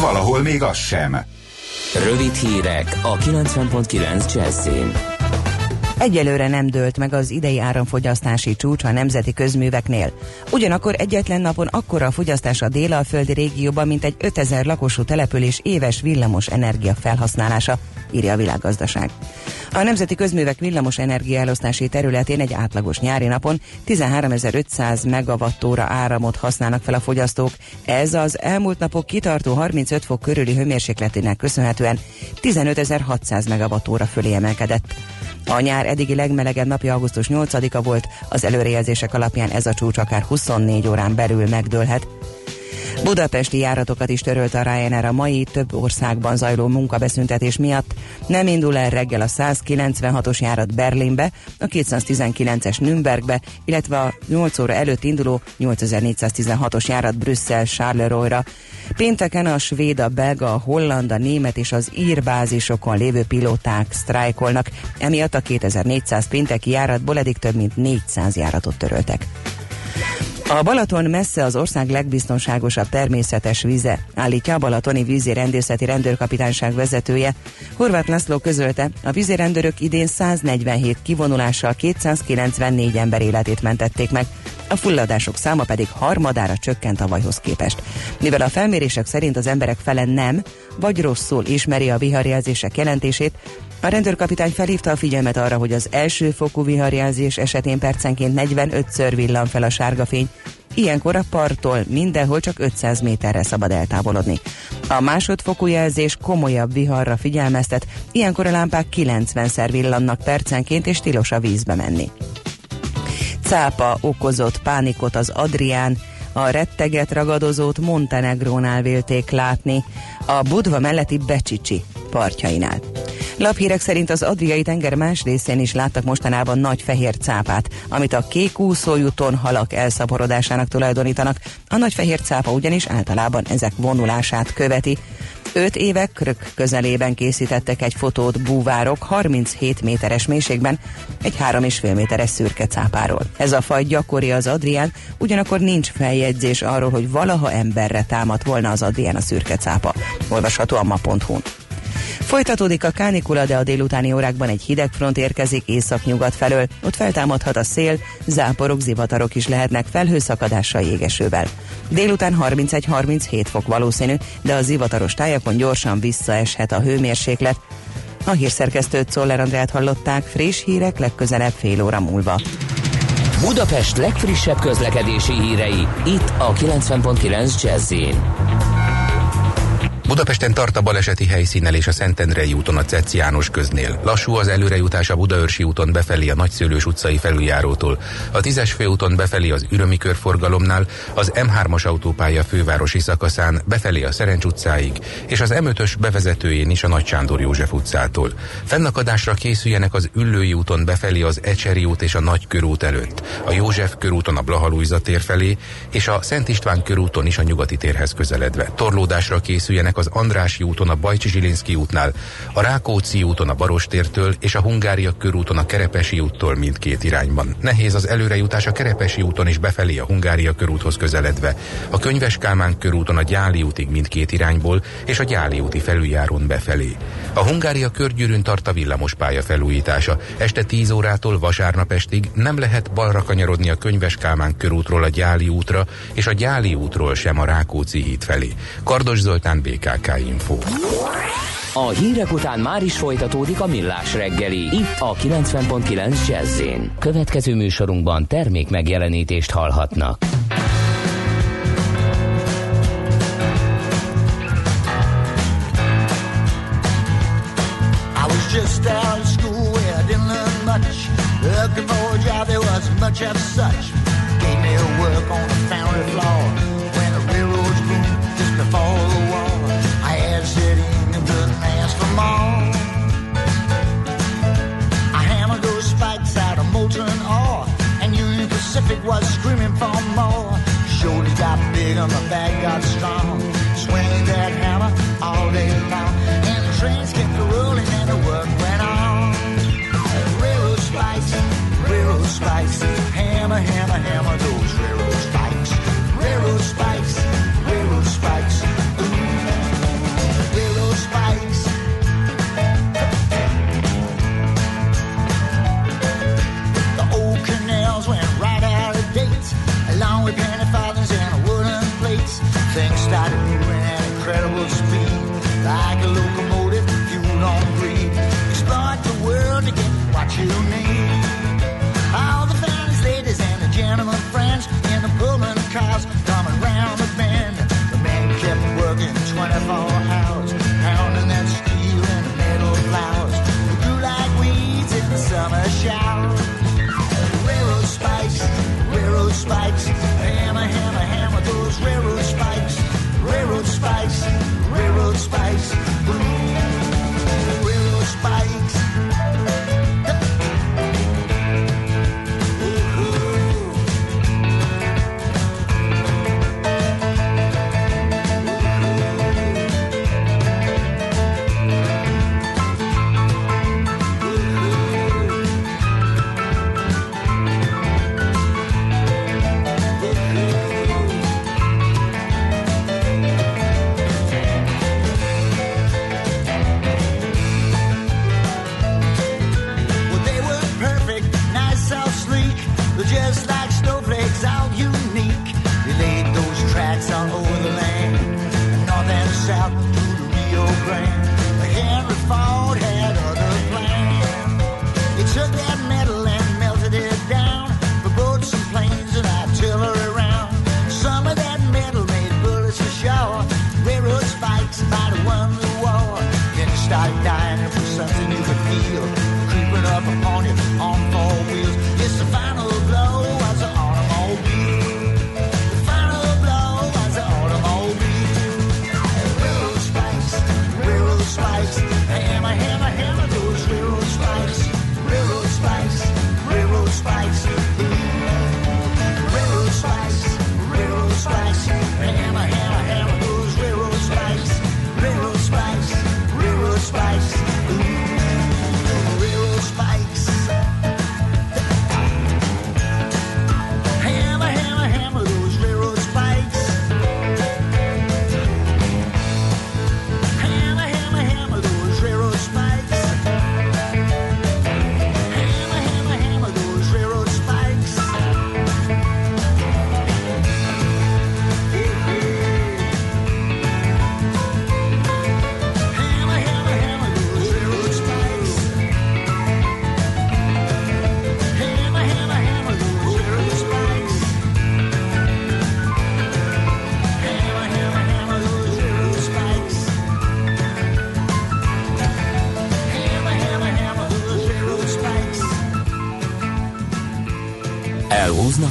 Valahol még az sem. Rövid hírek a 90.9 Jazzin. Egyelőre nem dőlt meg az idei áramfogyasztási csúcs a nemzeti közműveknél. Ugyanakkor egyetlen napon akkora a fogyasztás a délalföldi régióban, mint egy 5000 lakosú település éves villamos energia felhasználása, írja a világgazdaság. A nemzeti közművek villamos energiaelosztási területén egy átlagos nyári napon 13.500 megawattóra áramot használnak fel a fogyasztók. Ez az elmúlt napok kitartó 35 fok körüli hőmérsékletének köszönhetően 15.600 megawattóra fölé emelkedett. A nyár eddigi legmelegebb napja augusztus 8-a volt, az előrejelzések alapján ez a csúcs akár 24 órán belül megdőlhet. Budapesti járatokat is törölt a Ryanair a mai több országban zajló munkabeszüntetés miatt. Nem indul el reggel a 196-os járat Berlinbe, a 219-es Nürnbergbe, illetve a 8 óra előtt induló 8416-os járat Brüsszel Charleroi-ra. Pénteken a svéd, a belga, a holland, a német és az ír bázisokon lévő pilóták sztrájkolnak, emiatt a 2400 pénteki járatból eddig több mint 400 járatot töröltek. A Balaton messze az ország legbiztonságosabb természetes vize, állítja a Balatoni vízi rendészeti rendőrkapitányság vezetője. Horváth László közölte, a vízirendőrök idén 147 kivonulással 294 ember életét mentették meg, a fulladások száma pedig harmadára csökkent a vajhoz képest. Mivel a felmérések szerint az emberek fele nem, vagy rosszul ismeri a viharjelzések jelentését, a rendőrkapitány felhívta a figyelmet arra, hogy az elsőfokú viharjelzés esetén percenként 45-ször villan fel a sárga fény, Ilyenkor a parttól mindenhol csak 500 méterre szabad eltávolodni. A másodfokú jelzés komolyabb viharra figyelmeztet, ilyenkor a lámpák 90-szer villannak percenként és tilos a vízbe menni. Cápa okozott pánikot az Adrián, a retteget ragadozót Montenegrónál vélték látni, a Budva melletti Becsicsi partjainál. Laphírek szerint az Adriai tenger más részén is láttak mostanában nagy fehér cápát, amit a kék úszójuton halak elszaporodásának tulajdonítanak. A nagy fehér cápa ugyanis általában ezek vonulását követi. Öt éve Krök közelében készítettek egy fotót búvárok 37 méteres mélységben egy 3,5 méteres szürke cápáról. Ez a faj gyakori az Adrián, ugyanakkor nincs feljegyzés arról, hogy valaha emberre támadt volna az Adrián a szürke cápa. Olvasható a ma.hu-n. Folytatódik a kánikula, de a délutáni órákban egy hideg front érkezik észak-nyugat felől. Ott feltámadhat a szél, záporok, zivatarok is lehetnek felhőszakadással jégesővel. Délután 31-37 fok valószínű, de a zivataros tájakon gyorsan visszaeshet a hőmérséklet. A hírszerkesztőt Szoller Andrát hallották, friss hírek legközelebb fél óra múlva. Budapest legfrissebb közlekedési hírei, itt a 90.9 jazz Budapesten tart a baleseti helyszínnel és a Szentendrei úton a Cec János köznél. Lassú az előrejutás a Budaörsi úton befelé a Nagyszőlős utcai felüljárótól. A 10-es főúton befelé az Ürömi körforgalomnál, az M3-as autópálya fővárosi szakaszán befelé a Szerencs utcáig, és az M5-ös bevezetőjén is a Nagy Sándor József utcától. Fennakadásra készüljenek az Üllői úton befelé az Ecseri út és a Nagy körút előtt, a József körúton a Blahalújza tér felé, és a Szent István körúton is a nyugati térhez közeledve. Torlódásra készüljenek az Andrássy úton a Bajcsi Zsilinszki útnál, a Rákóczi úton a Barostértől és a Hungária körúton a Kerepesi úttól mindkét irányban. Nehéz az előrejutás a Kerepesi úton is befelé a Hungária körúthoz közeledve, a Könyves Kálmán körúton a Gyáli útig mindkét irányból és a Gyáli úti felüljárón befelé. A Hungária körgyűrűn tart a villamospálya felújítása. Este 10 órától vasárnap estig nem lehet balra kanyarodni a Könyves Kálmán körútról a Gyáli útra, és a Gyáli útról sem a Rákóczi híd felé. Kardos Zoltán, BKK Info. A hírek után már is folytatódik a millás reggeli. Itt a 90.9 jazz Következő műsorunkban termék megjelenítést hallhatnak. I was just out of school where I didn't learn much. Looking for a job, there wasn't much of such. Gave me a work on the foundry floor. More. I hammered those spikes out of molten ore, and Union Pacific was screaming for more. Shoulders got big and my back got strong. Swinging that hammer all day long, and the trains kept rolling and the work went on. Railroad spikes, railroad spikes, hammer, hammer, hammer those railroad spikes. Railroad spikes, Things started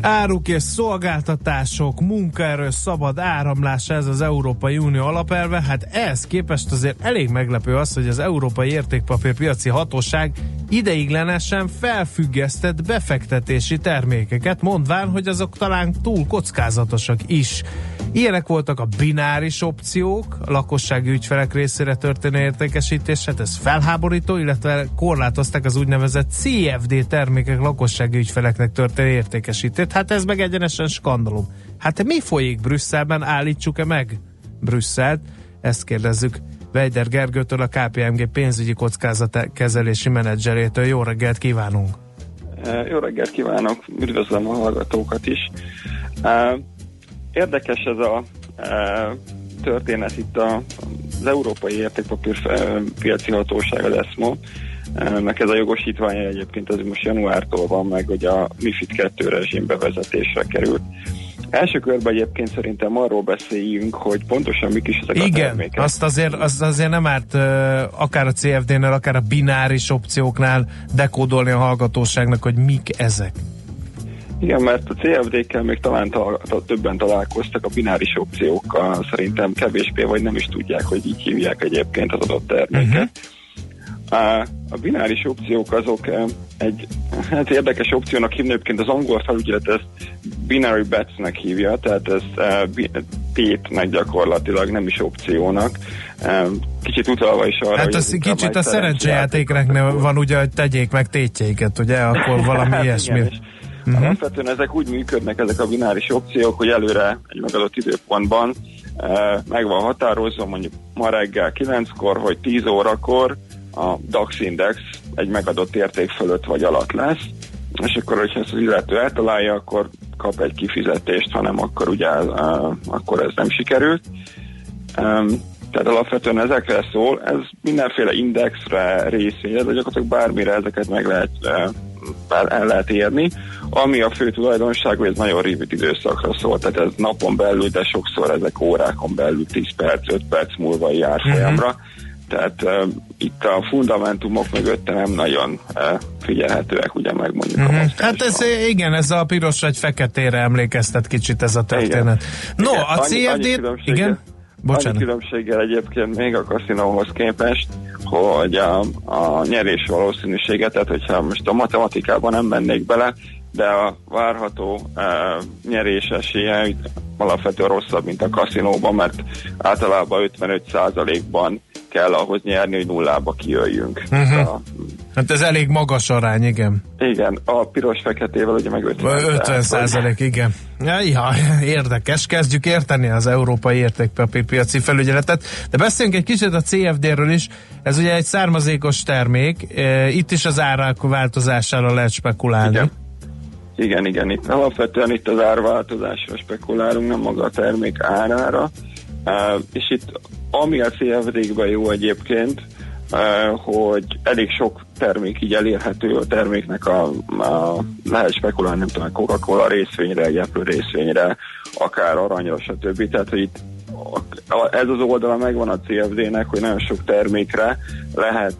Áruk és szolgáltatások, munkaerő szabad áramlása, ez az Európai Unió alapelve. Hát ehhez képest azért elég meglepő az, hogy az Európai Értékpapírpiaci Hatóság ideiglenesen felfüggesztett befektetési termékeket, mondván, hogy azok talán túl kockázatosak is. Ilyenek voltak a bináris opciók, a lakossági ügyfelek részére történő értékesítés, hát ez felháborító, illetve korlátozták az úgynevezett CFD termékek lakossági ügyfeleknek történő értékesítést. Hát ez meg egyenesen skandalum. Hát mi folyik Brüsszelben? Állítsuk-e meg Brüsszelt? Ezt kérdezzük Vejder Gergőtől, a KPMG pénzügyi kockázatkezelési menedzserétől. Jó reggelt kívánunk! Jó reggelt kívánok, üdvözlöm a hallgatókat is. Eh, Érdekes ez a eh, történet itt az Európai Értékpapír eh, Piaci Hatóság, az ESMO, meg ez a jogosítványa egyébként az most januártól van meg, hogy a MIFID 2 rezsim bevezetésre került. Első körben egyébként szerintem arról beszéljünk, hogy pontosan mik is ezek a Igen, termékek. azt azért, azt azért nem árt akár a CFD-nél, akár a bináris opcióknál dekódolni a hallgatóságnak, hogy mik ezek. Igen, mert a CFD-kkel még talán tal- tal- többen találkoztak, a bináris opciókkal szerintem kevésbé, vagy nem is tudják, hogy így hívják egyébként az adott terméket. Uh-huh. A, bináris opciók azok egy hát érdekes opciónak hívni, egyébként az angol felügyelet ezt binary betsnek hívja, tehát ez tétnek gyakorlatilag, nem is opciónak. Eh, Kicsit utalva is arra, Hát az kicsit a szerencsejátéknek van ugye, hogy tegyék meg tétjeiket, ugye, akkor valami ilyesmi. Igen, és Mhm. Alapvetően ezek úgy működnek, ezek a bináris opciók, hogy előre egy megadott időpontban eh, meg van határozva, mondjuk ma reggel 9-kor, hogy 10 órakor a DAX index egy megadott érték fölött vagy alatt lesz, és akkor, hogyha ezt az illető eltalálja, akkor kap egy kifizetést, hanem akkor ugye eh, akkor ez nem sikerült. Em, tehát alapvetően ezekre szól, ez mindenféle indexre, részvényre, de gyakorlatilag bármire ezeket meg lehet eh, bár el lehet érni. Ami a fő tulajdonság, hogy ez nagyon rövid időszakra szól, tehát ez napon belül, de sokszor ezek órákon belül 10 perc, 5 perc múlva jár folyamra. Mhm. Tehát uh, itt a fundamentumok mögötte nem nagyon uh, figyelhetőek, ugye meg mondjuk a Mhm. Hát ez igen, ez a piros vagy feketére emlékeztet kicsit ez a történet. No, Igen, a annyi- annyi CFD... különbséggel- Igen? Annyi Bocsánat. különbséggel egyébként még a kaszinóhoz képest, hogy a, a nyerés valószínűsége, tehát hogyha most a matematikában nem mennék bele, de a várható e, nyerés esélye alapvetően rosszabb, mint a kaszinóban, mert általában 55%-ban kell ahhoz nyerni, hogy nullába kijöjjünk. Mhm. A, Hát ez elég magas arány, igen. igen, a piros-feketével ugye meg 50. 50 százalék, igen. Ja, ja, érdekes, kezdjük érteni az európai értékpapírpiaci felügyeletet, de beszéljünk egy kicsit a CFD-ről is. Ez ugye egy származékos termék, e, itt is az árak változására lehet spekulálni. Igen. Igen, igen, itt alapvetően itt az árváltozásra spekulálunk, nem maga a termék árára. És itt ami a CFD-kben jó egyébként, hogy elég sok termék így elérhető a terméknek a, a lehet spekulálni, nem tudom, Coca-Cola részvényre, egy Apple részvényre, akár aranyra, stb. Tehát, hogy itt ez az oldala megvan a CFD-nek, hogy nagyon sok termékre lehet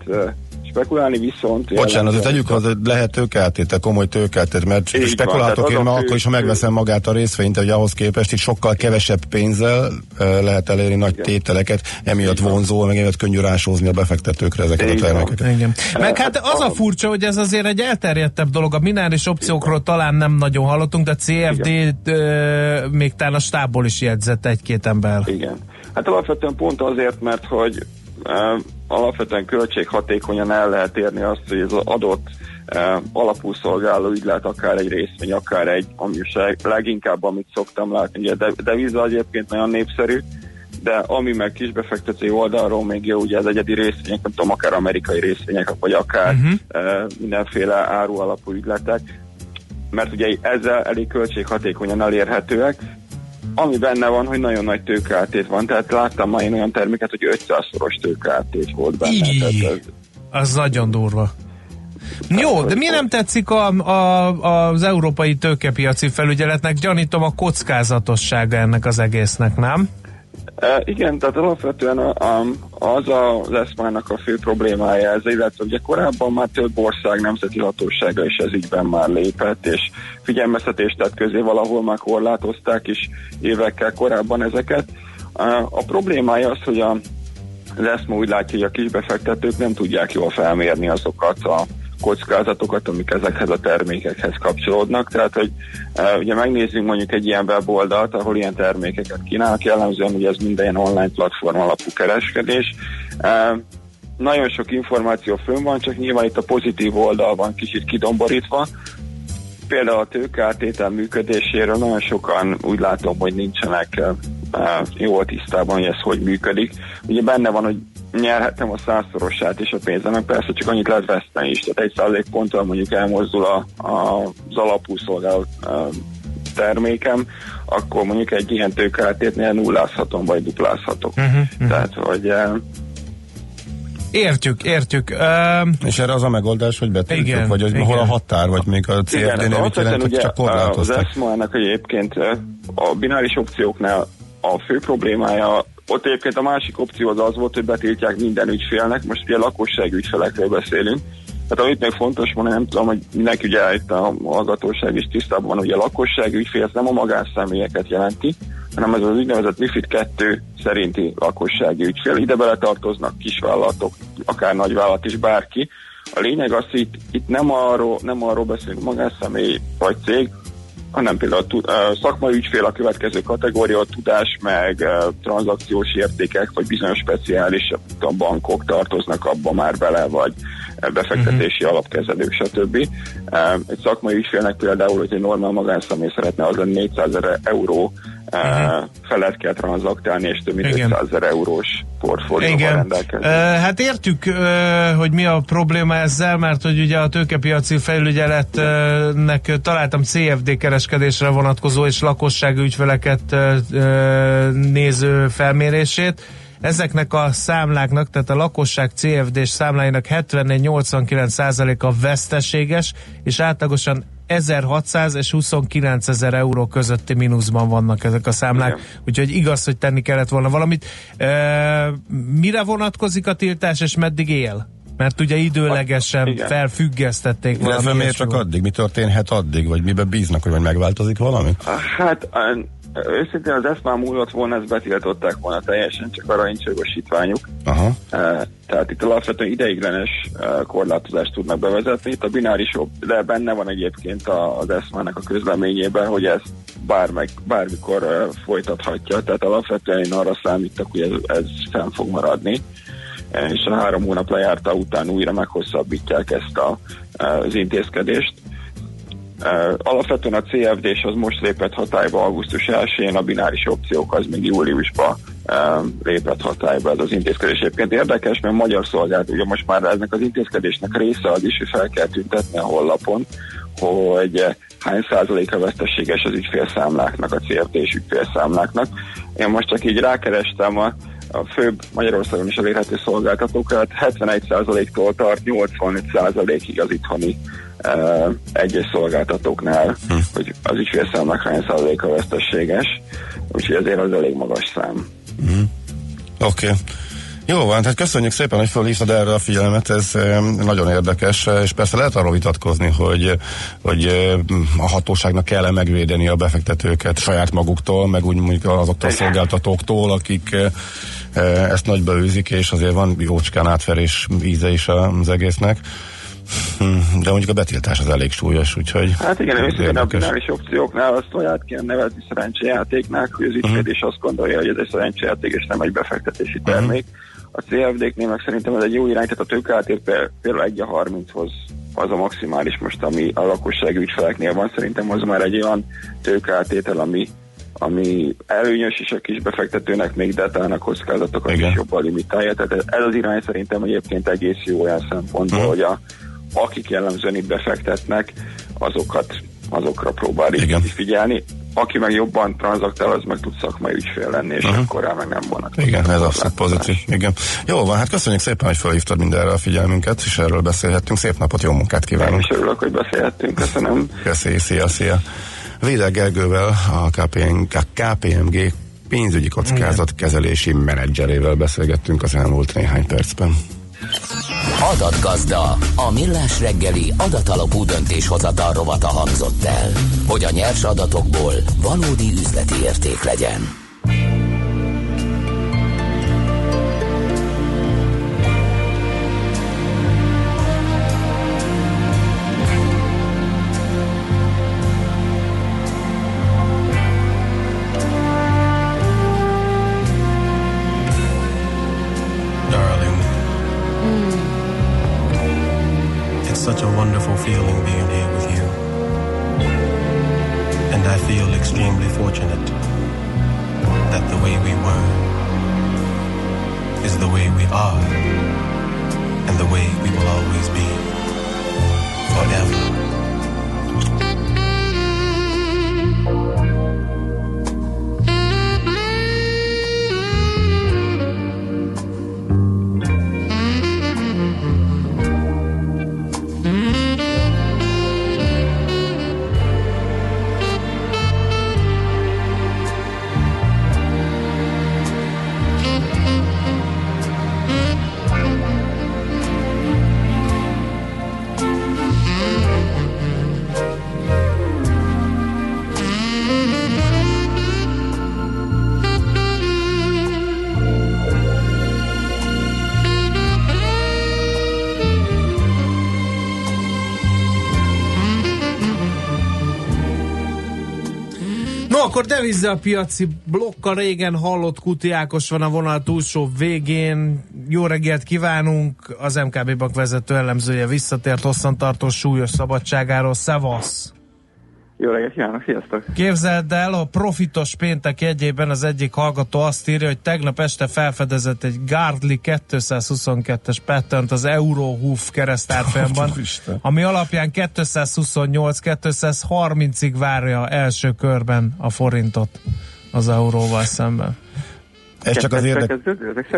spekulálni, viszont... Bocsánat, de tegyük hozzá, hogy lehet tőkeltét, komoly tőkeltét, mert Így spekuláltok én a fő- akkor is, ha megveszem magát a részvényt, hogy ahhoz képest itt sokkal kevesebb pénzzel eh, lehet elérni nagy tételeket, emiatt vonzó, meg emiatt könnyű rásózni a befektetőkre ezeket a Így van. termékeket. Igen. Meg hát az a furcsa, hogy ez azért egy elterjedtebb dolog. A bináris opciókról talán nem nagyon hallottunk, de CFD ö, még talán a stábból is jegyzett egy-két ember. Igen. Hát alapvetően pont azért, mert hogy uh, alapvetően költséghatékonyan el lehet érni azt, hogy ez az adott uh, alapú szolgáló ügylet, akár egy részvény, akár egy, leg- leginkább, amit szoktam látni, ugye de, deviza egyébként nagyon népszerű, de ami meg kisbefektető oldalról még jó, ugye az egyedi részvények, nem tudom, akár amerikai részvények, vagy akár uh-huh. uh, mindenféle áru alapú ügyletek, mert ugye ezzel elég költséghatékonyan elérhetőek, ami benne van, hogy nagyon nagy tőkeáltét van, tehát láttam már én olyan terméket, hogy 500-szoros tőkeáltét volt benne. Így. Tehát ez, Az nagyon durva. Jó, de mi nem tetszik a, a, az európai tőkepiaci felügyeletnek? Gyanítom a kockázatossága ennek az egésznek, nem? Igen, tehát alapvetően a, a, az a- az eszmának a fő problémája ez, illetve ugye korábban már több ország nemzeti hatósága is ez ügyben már lépett, és figyelmeztetést tett közé valahol már korlátozták is évekkel korábban ezeket. A, a problémája az, hogy a, az ESMA úgy látja, hogy a kisbefektetők nem tudják jól felmérni azokat a kockázatokat, amik ezekhez a termékekhez kapcsolódnak. Tehát, hogy e, ugye megnézzünk mondjuk egy ilyen weboldalt, ahol ilyen termékeket kínálnak, jellemzően ugye ez minden online platform alapú kereskedés. E, nagyon sok információ fönn van, csak nyilván itt a pozitív oldal van kicsit kidomborítva. Például a tőkeáttétel működéséről nagyon sokan úgy látom, hogy nincsenek eh, eh, jól tisztában, hogy ez hogy működik. Ugye benne van, hogy nyerhetem a százszorosát is a pénzemnek, persze csak annyit lehet veszteni is. Tehát egy százalék ponttal mondjuk elmozdul a, a, az alapú szolgálat termékem, akkor mondjuk egy ilyen tőkeáttétnél nullázhatom, vagy duplázhatok. Uh-huh, Tehát, hogy Értjük, értjük. Um, És erre az a megoldás, hogy betiltjuk, Igen, vagy hogy igen. hol a határ, vagy még a CFD-nél mit jelent, csak az korlátozták. ESMA-nak egyébként a bináris opcióknál a fő problémája, ott egyébként a másik opció az az volt, hogy betiltják minden ügyfélnek, most ugye lakosság ügyfelekről beszélünk, tehát amit még fontos mondani, nem tudom, hogy mindenki ugye itt a hallgatóság is tisztában van, hogy a lakosság ügyfél ez nem a magánszemélyeket jelenti, hanem ez az úgynevezett MIFID 2 szerinti lakossági ügyfél. Ide bele tartoznak kisvállalatok, akár nagyvállalat is, bárki. A lényeg az, hogy itt, itt nem, arról, nem arról beszélünk magánszemély vagy cég, hanem például a ö, szakmai ügyfél a következő kategória, a tudás, meg ö, tranzakciós értékek, vagy bizonyos speciális a bankok tartoznak abba már bele, vagy ö, befektetési uh-huh. alapkezelők, stb. Ö, Egy szakmai ügyfélnek például, hogy egy normál magánszemély szeretne, az lenni 400 ezer euró uh-huh. felett kell tranzaktálni, és több mint Igen. 500 ezer eurós portfólióval Igen. rendelkezni. Uh, hát értjük, uh, hogy mi a probléma ezzel, mert hogy ugye a tőkepiaci felügyeletnek találtam CFD kereskedésre vonatkozó és lakossági ügyfeleket néző felmérését. Ezeknek a számláknak, tehát a lakosság CFD-s számláinak 74-89% a veszteséges, és átlagosan 1600 és 29 ezer euró közötti mínuszban vannak ezek a számlák, Igen. úgyhogy igaz, hogy tenni kellett volna valamit. E, mire vonatkozik a tiltás, és meddig él? Mert ugye időlegesen Igen. felfüggesztették valami Illetve miért csak addig? Mi történhet addig? Vagy miben bíznak, hogy majd megváltozik valami? Hát őszintén az ESMA múlott volna, ezt betiltották volna teljesen, csak arra nincs jogosítványuk. Aha. Eh, Tehát itt alapvetően ideiglenes eh, korlátozást tudnak bevezetni. Itt a bináris, de benne van egyébként az ESMA-nak a közleményében, hogy ez bármeg, bármikor eh, folytathatja. Tehát alapvetően én arra számítok, hogy ez, ez fenn fog maradni és a három hónap lejárta után újra meghosszabbítják ezt a, az intézkedést. Uh, alapvetően a CFD-s az most lépett hatályba augusztus 1-én, a bináris opciók az még júliusban uh, lépett hatályba ez az intézkedés. Egyébként érdekes, mert magyar szolgált, ugye most már ennek az intézkedésnek része az is, hogy fel kell tüntetni a honlapon, hogy eh, hány százaléka veszteséges az ügyfélszámláknak, a CFD-s ügyfélszámláknak. Én most csak így rákerestem a, a főbb Magyarországon is elérhető szolgáltatókat, 71%-tól tart 85%-ig az itthoni egyes szolgáltatóknál, hm. hogy az ügyfélszámnak hány százaléka veszteséges, úgyhogy ezért az elég magas szám. Oké. Okay. Jó van, tehát köszönjük szépen, hogy felhívtad erre a figyelmet, ez nagyon érdekes, és persze lehet arról vitatkozni, hogy, hogy a hatóságnak kell megvédeni a befektetőket saját maguktól, meg úgy mondjuk azoktól a szolgáltatóktól, akik ezt nagyba űzik, és azért van jócskán átverés íze is az egésznek. Hm, De mondjuk a betiltás az elég súlyos, úgyhogy... Hát igen, őszintén a bináris opcióknál azt olyat kell nevezni szerencsejátéknak, hogy az ügyfél is azt gondolja, hogy ez egy szerencsejáték és nem egy befektetési termék. A CFD-knél meg szerintem ez egy jó irány, tehát a tőkeátér például 1 a 30-hoz az a maximális most, ami a lakossági ügyfeleknél van, szerintem az már egy olyan tőkeátétel, ami ami előnyös is a kis befektetőnek, még de talán a kockázatokat Igen. is jobban limitálja. Tehát ez- az irány szerintem egyébként egész jó olyan szempontból, Mhm. hogy a, akik jellemzően itt befektetnek, azokat azokra próbál figyelni. Aki meg jobban tranzaktál, az meg tud szakmai ügyfél lenni, és Aha. akkor rá meg nem vonat. Igen, ez abszolút pozitív. Igen. Jó van, hát köszönjük szépen, hogy felhívtad mindenre a figyelmünket, és erről beszélhettünk. Szép napot, jó munkát Én kívánunk. is örülök, hogy beszélhettünk, köszönöm. Köszi, szia, szia. Védel Gergővel, a KPMG, a KPMG pénzügyi kockázatkezelési menedzserével beszélgettünk az elmúlt néhány percben. Adatgazda, a millás reggeli adatalapú döntéshozatal rovata hangzott el, hogy a nyers adatokból valódi üzleti érték legyen. Such a wonderful feeling being here with you. And I feel extremely fortunate that the way we were is the way we are and the way we will always be forever. Akkor devizze a piaci blokka régen hallott Kuti Ákos van a vonal túlsó végén. Jó reggelt kívánunk! Az MKB bank vezető elemzője visszatért hosszantartó súlyos szabadságáról. Szevasz! Jó reggelt kívánok, sziasztok! Képzeld el, a profitos péntek jegyében az egyik hallgató azt írja, hogy tegnap este felfedezett egy Gardli 222-es pattern az Eurohoof keresztárfolyamban, ami alapján 228-230-ig várja első körben a forintot az euróval szemben. Ez csak az érdek...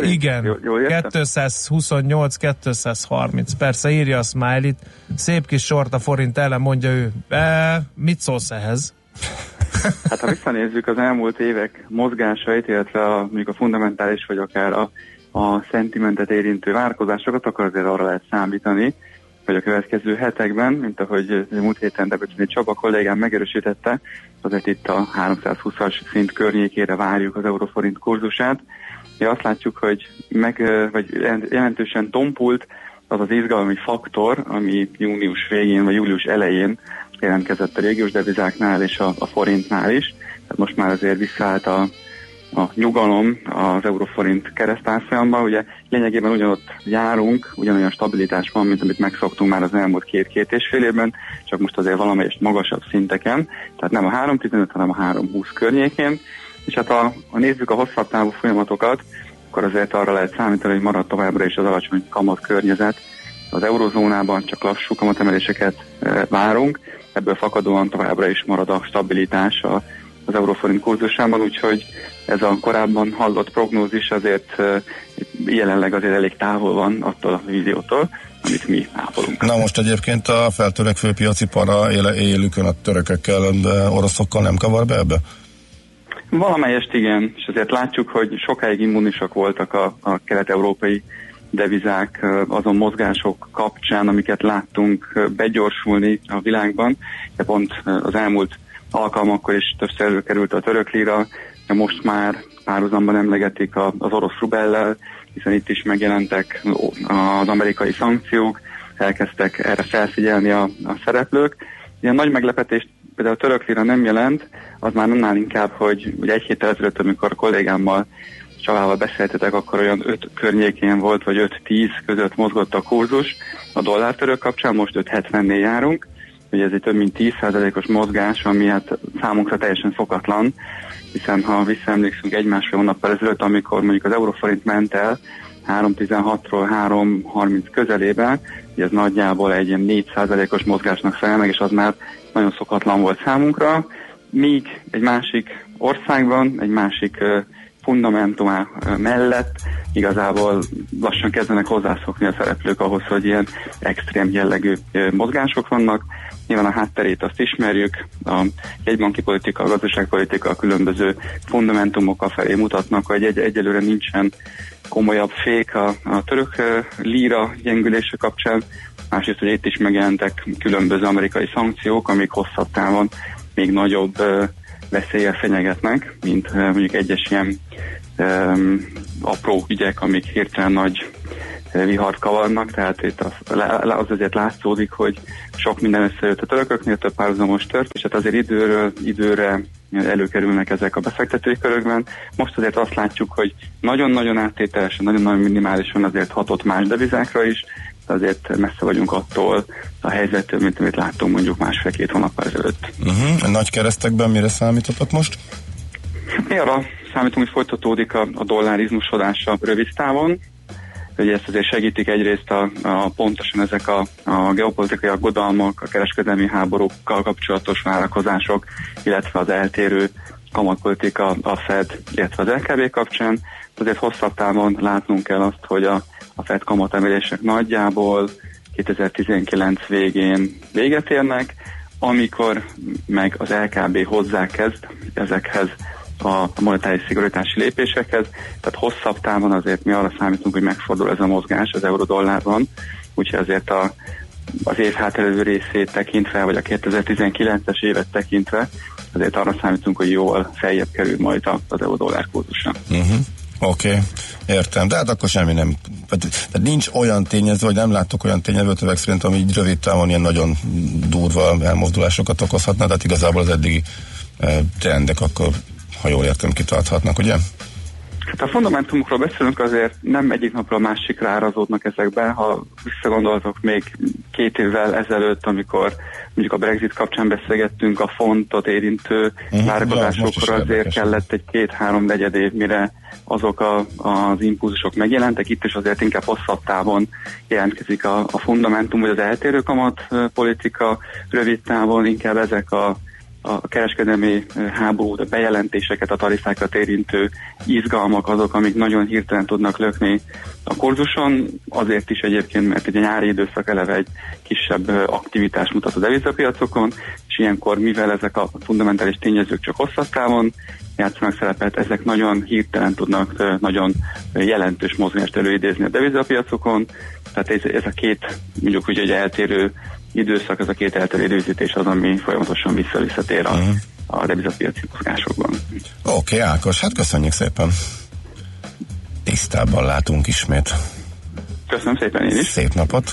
Igen, Jól, jól értem? 228-230. Persze írja a smiley Szép kis sort a forint ellen, mondja ő. E, mit szólsz ehhez? Hát ha visszanézzük az elmúlt évek mozgásait, illetve a, mondjuk a fundamentális vagy akár a, a szentimentet érintő várkozásokat, akkor azért arra lehet számítani, hogy a következő hetekben, mint ahogy múlt héten Debreceni Csaba kollégám megerősítette, azért itt a 320-as szint környékére várjuk az euróforint kurzusát. Mi azt látjuk, hogy meg, ö, vagy jelentősen tompult az az izgalmi faktor, ami június végén vagy július elején jelentkezett a régiós devizáknál és a, a forintnál is. Tehát most már azért visszaállt a, a nyugalom az euróforint keresztárfolyamban. Ugye lényegében ugyanott járunk, ugyanolyan stabilitás van, mint amit megszoktunk már az elmúlt két-két és fél évben, csak most azért valamelyest magasabb szinteken, tehát nem a 3.15, hanem a 3.20 környékén. És hát ha, ha nézzük a hosszabb távú folyamatokat, akkor azért arra lehet számítani, hogy marad továbbra is az alacsony kamat környezet. Az eurozónában csak lassú kamatemeléseket e, várunk, ebből fakadóan továbbra is marad a stabilitás az euróforint kurzusában, úgyhogy ez a korábban hallott prognózis azért jelenleg azért elég távol van attól a víziótól, amit mi ápolunk. Na most egyébként a feltörekvő piaci para éle, élükön a törökökkel, de oroszokkal nem kavar be ebbe? Valamelyest igen, és azért látjuk, hogy sokáig immunisak voltak a, a kelet-európai devizák azon mozgások kapcsán, amiket láttunk begyorsulni a világban. De pont az elmúlt alkalmakkor is többször előkerült a török lira, most már párhuzamban emlegetik az orosz rubellel, hiszen itt is megjelentek az amerikai szankciók, elkezdtek erre felfigyelni a, a szereplők. Ilyen nagy meglepetést például a török lira nem jelent, az már annál inkább, hogy ugye egy héttel ezelőtt, amikor a kollégámmal Csavával beszéltetek, akkor olyan 5 környékén volt, vagy 5-10 között mozgott a kurzus a dollár-török kapcsán, most 5.70-nél járunk, ugye ez egy több mint 10%-os mozgás, ami hát számunkra teljesen szokatlan, hiszen ha visszaemlékszünk egy-másfél hónappal ezelőtt, amikor mondjuk az euróforint ment el 3.16-ról 3.30 közelébe, hogy ez nagyjából egy ilyen 4%-os mozgásnak felel meg, és az már nagyon szokatlan volt számunkra, míg egy másik országban, egy másik ö, fundamentumá mellett igazából lassan kezdenek hozzászokni a szereplők ahhoz, hogy ilyen extrém jellegű mozgások vannak. Nyilván a hátterét azt ismerjük, a jegybanki politika, a gazdaságpolitika a különböző fundamentumokkal felé mutatnak, hogy egy, egyelőre nincsen komolyabb fék a, a török líra gyengülése kapcsán, másrészt, hogy itt is megjelentek különböző amerikai szankciók, amik hosszabb távon még nagyobb ö, veszéllyel fenyegetnek, mint mondjuk egyes ilyen um, apró ügyek, amik hirtelen nagy vihart kavarnak, tehát itt az, az azért látszódik, hogy sok minden összejött a törököknél, több párhuzamos tört, és hát azért időről időre előkerülnek ezek a befektetői körökben. Most azért azt látjuk, hogy nagyon-nagyon áttételesen, nagyon-nagyon minimálisan azért hatott más devizákra is, azért messze vagyunk attól a helyzettől, mint amit láttunk mondjuk másfél-két hónappal ezelőtt. Uh-huh. Nagy keresztekben mire számítotok most? Mi arra számítunk, hogy folytatódik a, a dollárizmusodása rövid távon. Ugye ezt azért segítik egyrészt a, a pontosan ezek a, a geopolitikai aggodalmak, a kereskedelmi háborúkkal kapcsolatos várakozások, illetve az eltérő kamatpolitika a Fed, illetve az LKB kapcsán. Azért hosszabb távon látnunk kell azt, hogy a, a Fed kamatemelések nagyjából 2019 végén véget érnek, amikor meg az LKB hozzákezd ezekhez a monetáris szigorítási lépésekhez, tehát hosszabb távon azért mi arra számítunk, hogy megfordul ez a mozgás az euró-dollárban, úgyhogy azért a, az év hátelező részét tekintve, vagy a 2019-es évet tekintve, azért arra számítunk, hogy jól feljebb kerül majd az euró-dollár kurzusa. Uh-huh. Oké, okay. értem. De hát akkor semmi nem. Tehát nincs olyan tényező, vagy nem látok olyan tényezőt ezek szerint, ami így rövid távon ilyen nagyon durva elmozdulásokat okozhatna, tehát igazából az eddigi eh, trendek akkor, ha jól értem, kitarthatnak, ugye? Hát a fundamentumokról beszélünk, azért nem egyik napról a másikra árazódnak ezekbe. Ha visszagondoltok még két évvel ezelőtt, amikor mondjuk a Brexit kapcsán beszélgettünk, a fontot érintő várakozásokra azért érdekes. kellett egy két-három negyed év, mire azok a, az impulzusok megjelentek. Itt is azért inkább hosszabb távon jelentkezik a, a fundamentum, vagy az eltérő kamat politika, rövid távon inkább ezek a a kereskedelmi háború, a bejelentéseket, a tarifákat érintő izgalmak azok, amik nagyon hirtelen tudnak lökni a kurzuson, azért is egyébként, mert egy nyári időszak eleve egy kisebb aktivitás mutat a devizapiacokon, és ilyenkor, mivel ezek a fundamentális tényezők csak hosszabb távon játszanak szerepet, ezek nagyon hirtelen tudnak nagyon jelentős mozgást előidézni a devizapiacokon, tehát ez, ez a két, mondjuk úgy egy eltérő időszak, ez a két eltérő időzítés az, ami folyamatosan vissza-visszatér a, a devizapiaci mozgásokban. Oké, okay, Ákos, hát köszönjük szépen. Tisztában látunk ismét. Köszönöm szépen én is. Szép napot.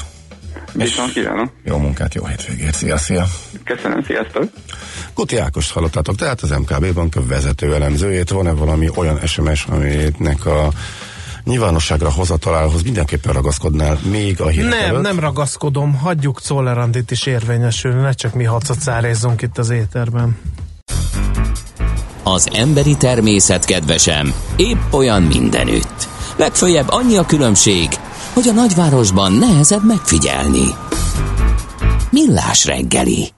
Viszont kívánom. Jó munkát, jó hétvégét. Szia, szia. Köszönöm, sziasztok. Kuti Ákost hallottátok, tehát az MKB bank vezető elemzőjét. Van-e valami olyan SMS, aminek a nyilvánosságra hozatalához mindenképpen ragaszkodnál még a hírek Nem, előtt? nem ragaszkodom, hagyjuk Czollerandit is érvényesülni, ne csak mi hacacárézzunk itt az éterben. Az emberi természet kedvesem, épp olyan mindenütt. Legfőjebb annyi a különbség, hogy a nagyvárosban nehezebb megfigyelni. Millás reggeli.